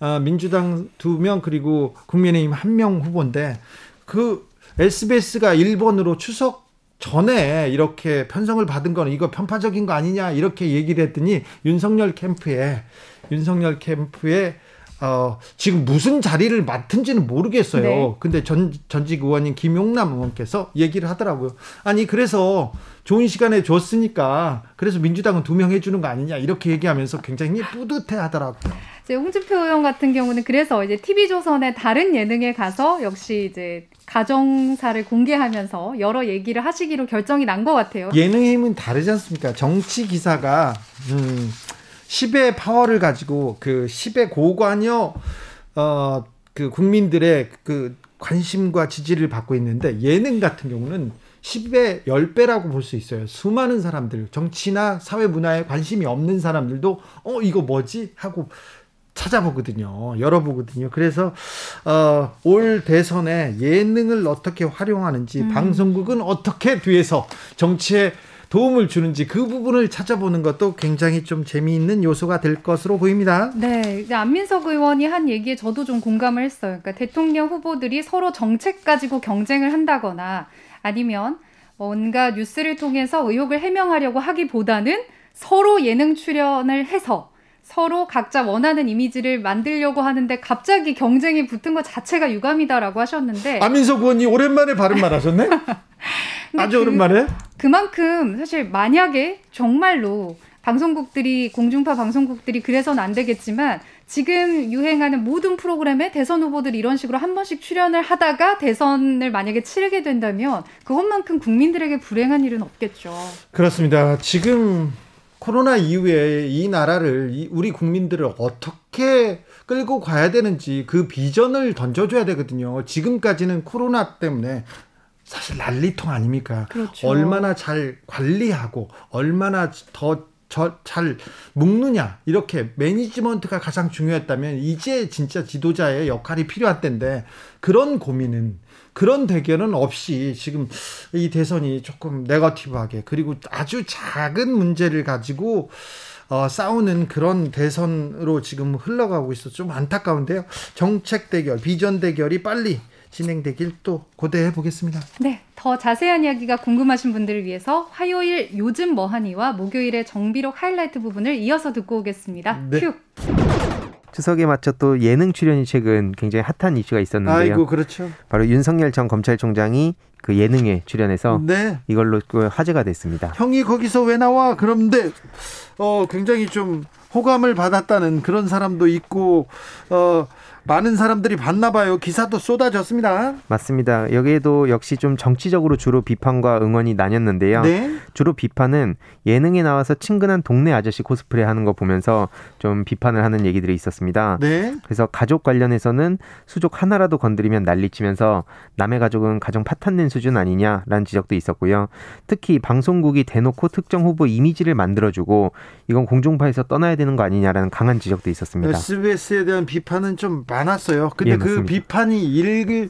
어, 민주당 두 명 그리고 국민의힘 한 명 후보인데 그 SBS가 일본으로 추석 전에 이렇게 편성을 받은 건 이거 편파적인 거 아니냐 이렇게 얘기를 했더니 윤석열 캠프에 윤석열 캠프에 어, 지금 무슨 자리를 맡은지는 모르겠어요. 네. 근데 전, 전직 의원인 김용남 의원께서 얘기를 하더라고요. 아니, 그래서 좋은 시간에 줬으니까 그래서 민주당은 두 명 해주는 거 아니냐 이렇게 얘기하면서 굉장히 뿌듯해 하더라고요. 이제 홍준표 의원 같은 경우는 그래서 이제 TV조선의 다른 예능에 가서 역시 이제 가정사를 공개하면서 여러 얘기를 하시기로 결정이 난 것 같아요. 예능의 힘은 다르지 않습니까? 정치 기사가, 음, 10의 파워를 가지고 그 10의 고관여 어 그 국민들의 그 관심과 지지를 받고 있는데 예능 같은 경우는 10배, 10배라고 볼 수 있어요. 수많은 사람들, 정치나 사회 문화에 관심이 없는 사람들도 어 이거 뭐지 하고 찾아보거든요. 열어보거든요. 그래서 어, 올 대선에 예능을 어떻게 활용하는지 음. 방송국은 어떻게 뒤에서 정치에 도움을 주는지 그 부분을 찾아보는 것도 굉장히 좀 재미있는 요소가 될 것으로 보입니다. 네, 안민석 의원이 한 얘기에 저도 좀 공감을 했어요. 그러니까 대통령 후보들이 서로 정책 가지고 경쟁을 한다거나 아니면 뭔가 뉴스를 통해서 의혹을 해명하려고 하기보다는 서로 예능 출연을 해서 서로 각자 원하는 이미지를 만들려고 하는데 갑자기 경쟁이 붙은 것 자체가 유감이다라고 하셨는데 안민석 의원이 오랜만에 바른 말 하셨네? 아주 그, 오랜만에? 그만큼 사실 만약에 정말로 방송국들이 공중파 방송국들이 그래서는 안 되겠지만 지금 유행하는 모든 프로그램에 대선 후보들이 이런 식으로 한 번씩 출연을 하다가 대선을 만약에 치르게 된다면 그것만큼 국민들에게 불행한 일은 없겠죠. 그렇습니다. 지금 코로나 이후에 이 나라를 우리 국민들을 어떻게 끌고 가야 되는지 그 비전을 던져줘야 되거든요. 지금까지는 코로나 때문에 사실 난리통 아닙니까? 그렇죠. 얼마나 잘 관리하고 얼마나 더 잘 묶느냐 이렇게 매니지먼트가 가장 중요했다면 이제 진짜 지도자의 역할이 필요한 때인데 그런 고민은 그런 대결은 없이 지금 이 대선이 조금 네거티브하게 그리고 아주 작은 문제를 가지고 어, 싸우는 그런 대선으로 지금 흘러가고 있어 좀 안타까운데요. 정책 대결, 비전 대결이 빨리 진행되길 또 고대해 보겠습니다. 네, 더 자세한 이야기가 궁금하신 분들을 위해서 화요일 요즘 뭐하니와 목요일의 정비록 하이라이트 부분을 이어서 듣고 오겠습니다. 네. 큐. 추석에 맞춰 또 예능 출연이 최근 굉장히 핫한 이슈가 있었는데요. 아이고 그렇죠. 바로 윤석열 전 검찰총장이 그 예능에 출연해서 네. 이걸로 그 화제가 됐습니다. 형이 거기서 왜 나와? 그런데 어 굉장히 좀 호감을 받았다는 그런 사람도 있고 어 많은 사람들이 봤나 봐요. 기사도 쏟아졌습니다. 맞습니다. 여기에도 역시 좀 정치적으로 주로 비판과 응원이 나뉘었는데요. 네? 주로 비판은 예능에 나와서 친근한 동네 아저씨 코스프레 하는 거 보면서 좀 비판을 하는 얘기들이 있었습니다. 네? 그래서 가족 관련해서는 수족 하나라도 건드리면 난리치면서 남의 가족은 가정 파탄낸 수준 아니냐라는 지적도 있었고요. 특히 방송국이 대놓고 특정 후보 이미지를 만들어주고 이건 공중파에서 떠나야 되는 거 아니냐라는 강한 지적도 있었습니다. SBS에 대한 비판은 좀 많 았어요. 근데 예, 그 비판이 일일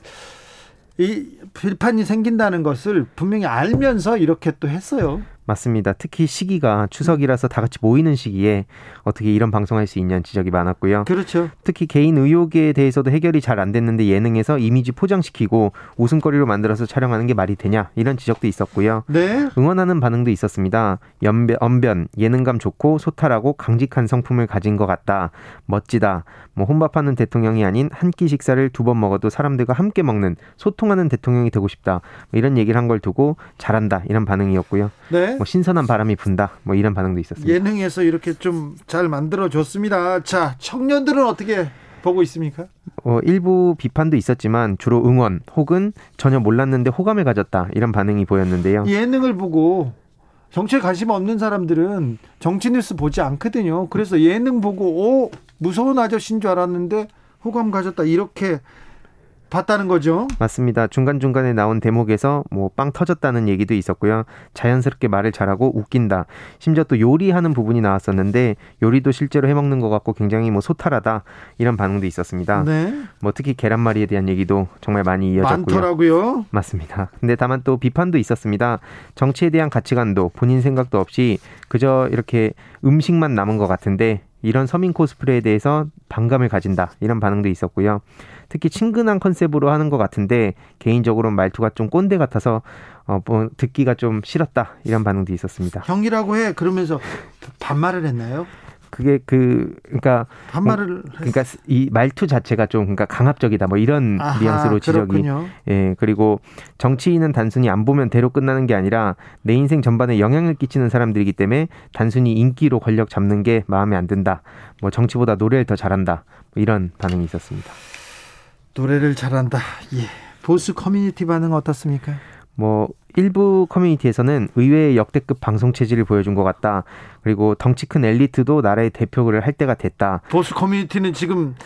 이 비판이 생긴다는 것을 분명히 알면서 이렇게 또 했어요. 맞습니다. 특히 시기가 추석이라서 다 같이 모이는 시기에 어떻게 이런 방송할 수 있냐는 지적이 많았고요. 그렇죠. 특히 개인 의혹에 대해서도 해결이 잘 안 됐는데 예능에서 이미지 포장시키고 웃음거리로 만들어서 촬영하는 게 말이 되냐 이런 지적도 있었고요. 네. 응원하는 반응도 있었습니다. 연변, 언변, 예능감 좋고 소탈하고 강직한 성품을 가진 것 같다. 멋지다. 뭐 혼밥하는 대통령이 아닌 한 끼 식사를 두 번 먹어도 사람들과 함께 먹는 소통하는 대통령이 되고 싶다. 뭐 이런 얘기를 한 걸 두고 잘한다 이런 반응이었고요. 네. 뭐 신선한 바람이 분다. 뭐 이런 반응도 있었습니다. 예능에서 이렇게 좀 잘 만들어 줬습니다. 자, 청년들은 어떻게 보고 있습니까? 어, 일부 비판도 있었지만 주로 응원 혹은 전혀 몰랐는데 호감을 가졌다 이런 반응이 보였는데요. 예능을 보고 정치에 관심 없는 사람들은 정치 뉴스 보지 않거든요. 그래서 예능 보고 오 무서운 아저씨인 줄 알았는데 호감 가졌다 이렇게 봤다는 거죠. 맞습니다. 중간중간에 나온 대목에서 뭐 빵 터졌다는 얘기도 있었고요. 자연스럽게 말을 잘하고 웃긴다. 심지어 또 요리하는 부분이 나왔었는데 요리도 실제로 해 먹는 것 같고 굉장히 뭐 소탈하다 이런 반응도 있었습니다. 네. 뭐 특히 계란말이에 대한 얘기도 정말 많이 이어졌고요. 많더라고요. 맞습니다. 근데 다만 또 비판도 있었습니다. 정치에 대한 가치관도 본인 생각도 없이 그저 이렇게 음식만 남은 것 같은데 이런 서민 코스프레에 대해서 반감을 가진다 이런 반응도 있었고요. 특히 친근한 컨셉으로 하는 것 같은데 개인적으로 말투가 좀 꼰대 같아서 어, 뭐 듣기가 좀 싫었다 이런 반응도 있었습니다. 형이라고 해 그러면서 반말을 했나요? 그게 그 그러니까 반말을 뭐, 그러니까 이 말투 자체가 좀 그러니까 강압적이다 뭐 이런 아하, 뉘앙스로 지적이 그렇군요. 예 그리고 정치인은 단순히 안 보면 대로 끝나는 게 아니라 내 인생 전반에 영향을 끼치는 사람들이기 때문에 단순히 인기로 권력 잡는 게 마음에 안 든다 뭐 정치보다 노래를 더 잘한다 뭐 이런 반응이 있었습니다. 노래를 잘한다. 예. 보수 커뮤니티 반응 어떻습니까? 뭐 일부 커뮤니티에서는 의외의 역대급 방송 체질을 보여준 것 같다. 그리고 덩치 큰 엘리트도 나라의 대표를 할 때가 됐다. 보수 커뮤니티는 지금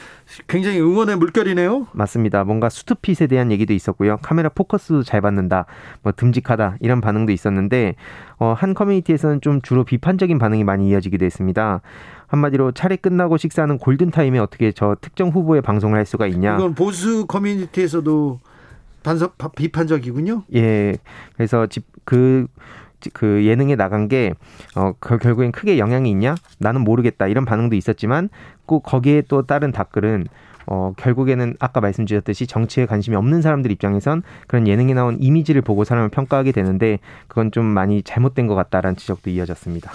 굉장히 응원의 물결이네요. 맞습니다. 뭔가 수트핏에 대한 얘기도 있었고요. 카메라 포커스도 잘 받는다. 뭐 듬직하다 이런 반응도 있었는데 어, 한 커뮤니티에서는 좀 주로 비판적인 반응이 많이 이어지기도 했습니다. 한마디로 차례 끝나고 식사하는 골든 타임에 어떻게 저 특정 후보의 방송을 할 수가 있냐? 이건 보수 커뮤니티에서도 반석 비판적이군요. 예. 그래서 집그 그 예능에 나간 게 어, 그 결국엔 크게 영향이 있냐? 나는 모르겠다. 이런 반응도 있었지만 꼭 거기에 또 다른 댓글은 어, 결국에는 아까 말씀드렸듯이 정치에 관심이 없는 사람들 입장에선 그런 예능에 나온 이미지를 보고 사람을 평가하게 되는데 그건 좀 많이 잘못된 것 같다라는 지적도 이어졌습니다.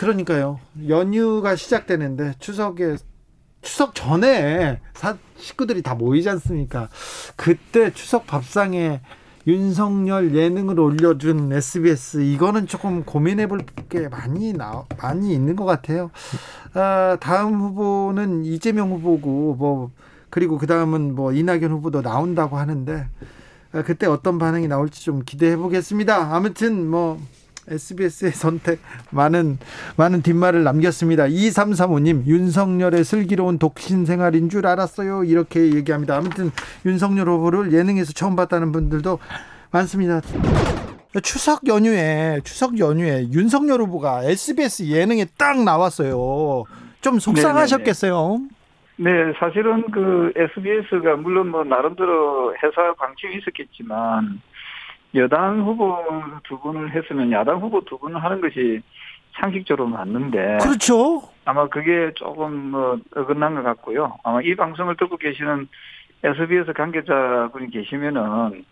그러니까요. 연휴가 시작되는데 추석에 추석 전에 사, 식구들이 다 모이지 않습니까? 그때 추석 밥상에 윤석열 예능을 올려준 SBS 이거는 조금 고민해 볼 게 많이 나 많이 있는 것 같아요. 아, 다음 후보는 이재명 후보고 뭐 그리고 그 다음은 뭐 이낙연 후보도 나온다고 하는데 아, 그때 어떤 반응이 나올지 좀 기대해 보겠습니다. 아무튼 뭐 SBS의 선택 많은 많은 뒷말을 남겼습니다. 2335님 윤석열의 슬기로운 독신 생활인 줄 알았어요. 이렇게 얘기합니다. 아무튼 윤석열 후보를 예능에서 처음 봤다는 분들도 많습니다. 추석 연휴에 추석 연휴에 윤석열 후보가 SBS 예능에 딱 나왔어요. 좀 속상하셨겠어요. 네, 사실은 그 SBS가 물론 뭐 나름대로 회사 방침이 있었겠지만 여당 후보 두 분을 했으면 야당 후보 두 분을 하는 것이 상식적으로 맞는데. 그렇죠. 아마 그게 조금 뭐 어긋난 것 같고요. 아마 이 방송을 듣고 계시는 SBS 관계자분이 계시면은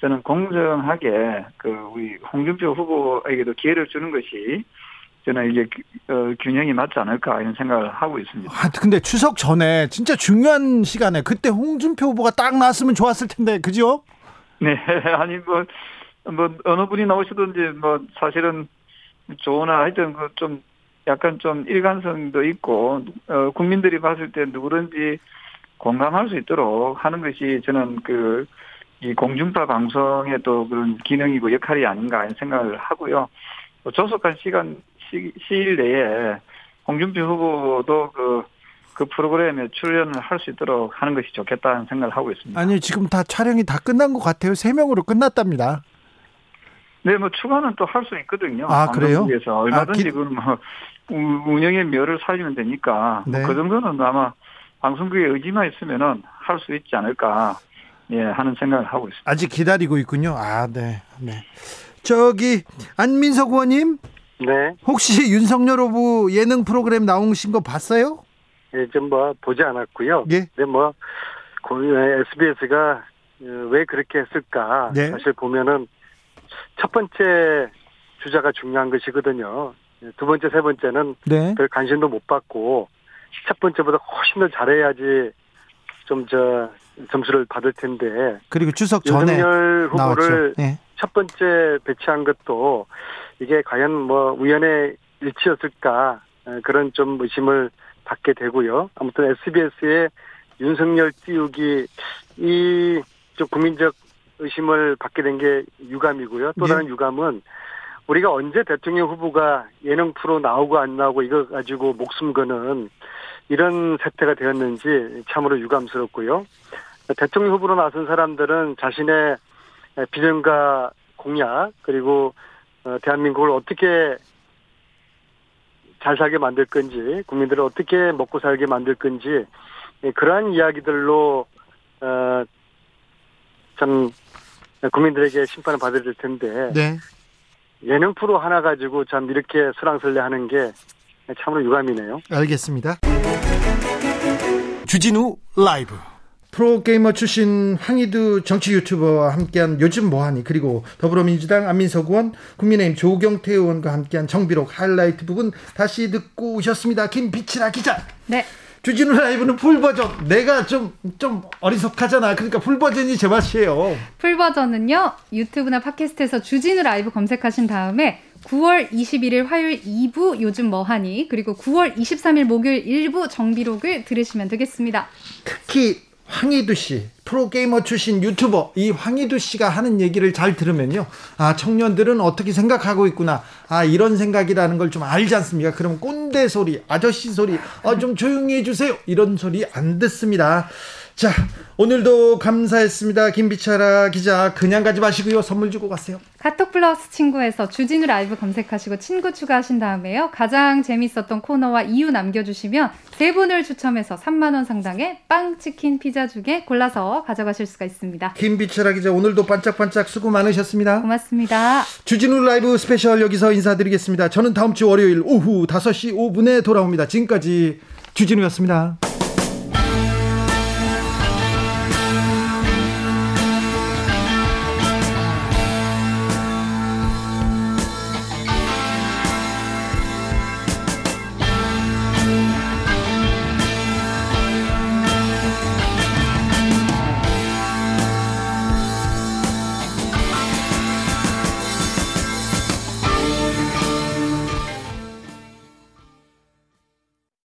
저는 공정하게 그 우리 홍준표 후보에게도 기회를 주는 것이 저는 이게 어, 균형이 맞지 않을까 이런 생각을 하고 있습니다. 아, 근데 추석 전에 진짜 중요한 시간에 그때 홍준표 후보가 딱 나왔으면 좋았을 텐데 그죠? 네, 아니 뭐, 뭐 어느 분이 나오시든지 뭐 사실은 좋으나 하여튼 그 좀 약간 좀 일관성도 있고 어, 국민들이 봤을 때 누구든지 공감할 수 있도록 하는 것이 저는 그 이 공중파 방송의 또 그런 기능이고 역할이 아닌가 생각을 하고요. 조속한 시간 시, 시일 내에 홍준표 후보도 그, 그 프로그램에 출연을 할 수 있도록 하는 것이 좋겠다는 생각을 하고 있습니다. 아니, 지금 다 촬영이 다 끝난 것 같아요. 세 명으로 끝났답니다. 네, 뭐 추가는 또 할 수 있거든요. 아, 그래요? 에서 얼마든지 아, 기... 그뭐 운영의 묘를 살리면 되니까 뭐 네. 뭐그 정도는 아마 방송국의 의지만 있으면은 할 수 있지 않을까 예 하는 생각을 하고 있습니다. 아직 기다리고 있군요. 아, 네, 네. 저기 안민석 의원님. 네. 혹시 윤석열 후보 예능 프로그램 나오신 거 봤어요? 예, 좀뭐 보지 않았고요. 예. 근데 뭐 SBS가 어, 왜 그렇게 했을까? 네. 사실 보면은 첫 번째 주자가 중요한 것이거든요. 두 번째, 세 번째는 네. 별 관심도 못 받고 첫 번째보다 훨씬 더 잘해야지 좀 저 점수를 받을 텐데. 그리고 추석 전에 윤석열 후보를 네. 첫 번째 배치한 것도 이게 과연 뭐 우연의 일치였을까 그런 좀 의심을 받게 되고요. 아무튼 SBS의 윤석열 띄우기 이 좀 국민적 의심을 받게 된 게 유감이고요. 또 다른 네. 유감은 우리가 언제 대통령 후보가 예능 프로 나오고 안 나오고 이거 가지고 목숨 거는 이런 세태가 되었는지 참으로 유감스럽고요. 대통령 후보로 나선 사람들은 자신의 비전과 공약 그리고 어, 대한민국을 어떻게 잘 살게 만들 건지 국민들을 어떻게 먹고 살게 만들 건지 예, 그러한 이야기들로 어, 참 국민들에게 심판을 받아야 될 텐데 네. 예능 프로 하나 가지고 참 이렇게 수랑설레하는 게 참으로 유감이네요. 알겠습니다. 주진우 라이브 프로게이머 출신 황희두 정치 유튜버와 함께한 요즘 뭐하니 그리고 더불어민주당 안민석 의원 국민의힘 조경태 의원과 함께한 정비록 하이라이트 부분 다시 듣고 오셨습니다. 김비치라 기자. 네. 주진우 라이브는 풀 버전. 내가 좀, 좀 어리숙하잖아. 그러니까 풀 버전이 제 맛이에요. 풀 버전은요, 유튜브나 팟캐스트에서 주진우 라이브 검색하신 다음에 9월 21일 화요일 2부 요즘 뭐하니, 그리고 9월 23일 목요일 1부 정비록을 들으시면 되겠습니다. 특히 황희두 씨, 프로게이머 출신 유튜버, 이 황희두 씨가 하는 얘기를 잘 들으면요. 아, 청년들은 어떻게 생각하고 있구나. 아, 이런 생각이라는 걸 좀 알지 않습니까? 그러면 꼰대 소리, 아저씨 소리, 아, 좀 조용히 해주세요. 이런 소리 안 듣습니다. 자, 오늘도 감사했습니다. 김비차라 기자. 그냥 가지 마시고요. 선물 주고 가세요. 카톡 플러스 친구에서 주진우 라이브 검색하시고 친구 추가하신 다음에요. 가장 재밌었던 코너와 이유 남겨주시면 세 분을 추첨해서 3만원 상당의 빵, 치킨, 피자 중에 골라서 가져가실 수가 있습니다. 김비차라 기자. 오늘도 반짝반짝 수고 많으셨습니다. 고맙습니다. 주진우 라이브 스페셜 여기서 인사드리겠습니다. 저는 다음 주 월요일 오후 5시 5분에 돌아옵니다. 지금까지 주진우였습니다.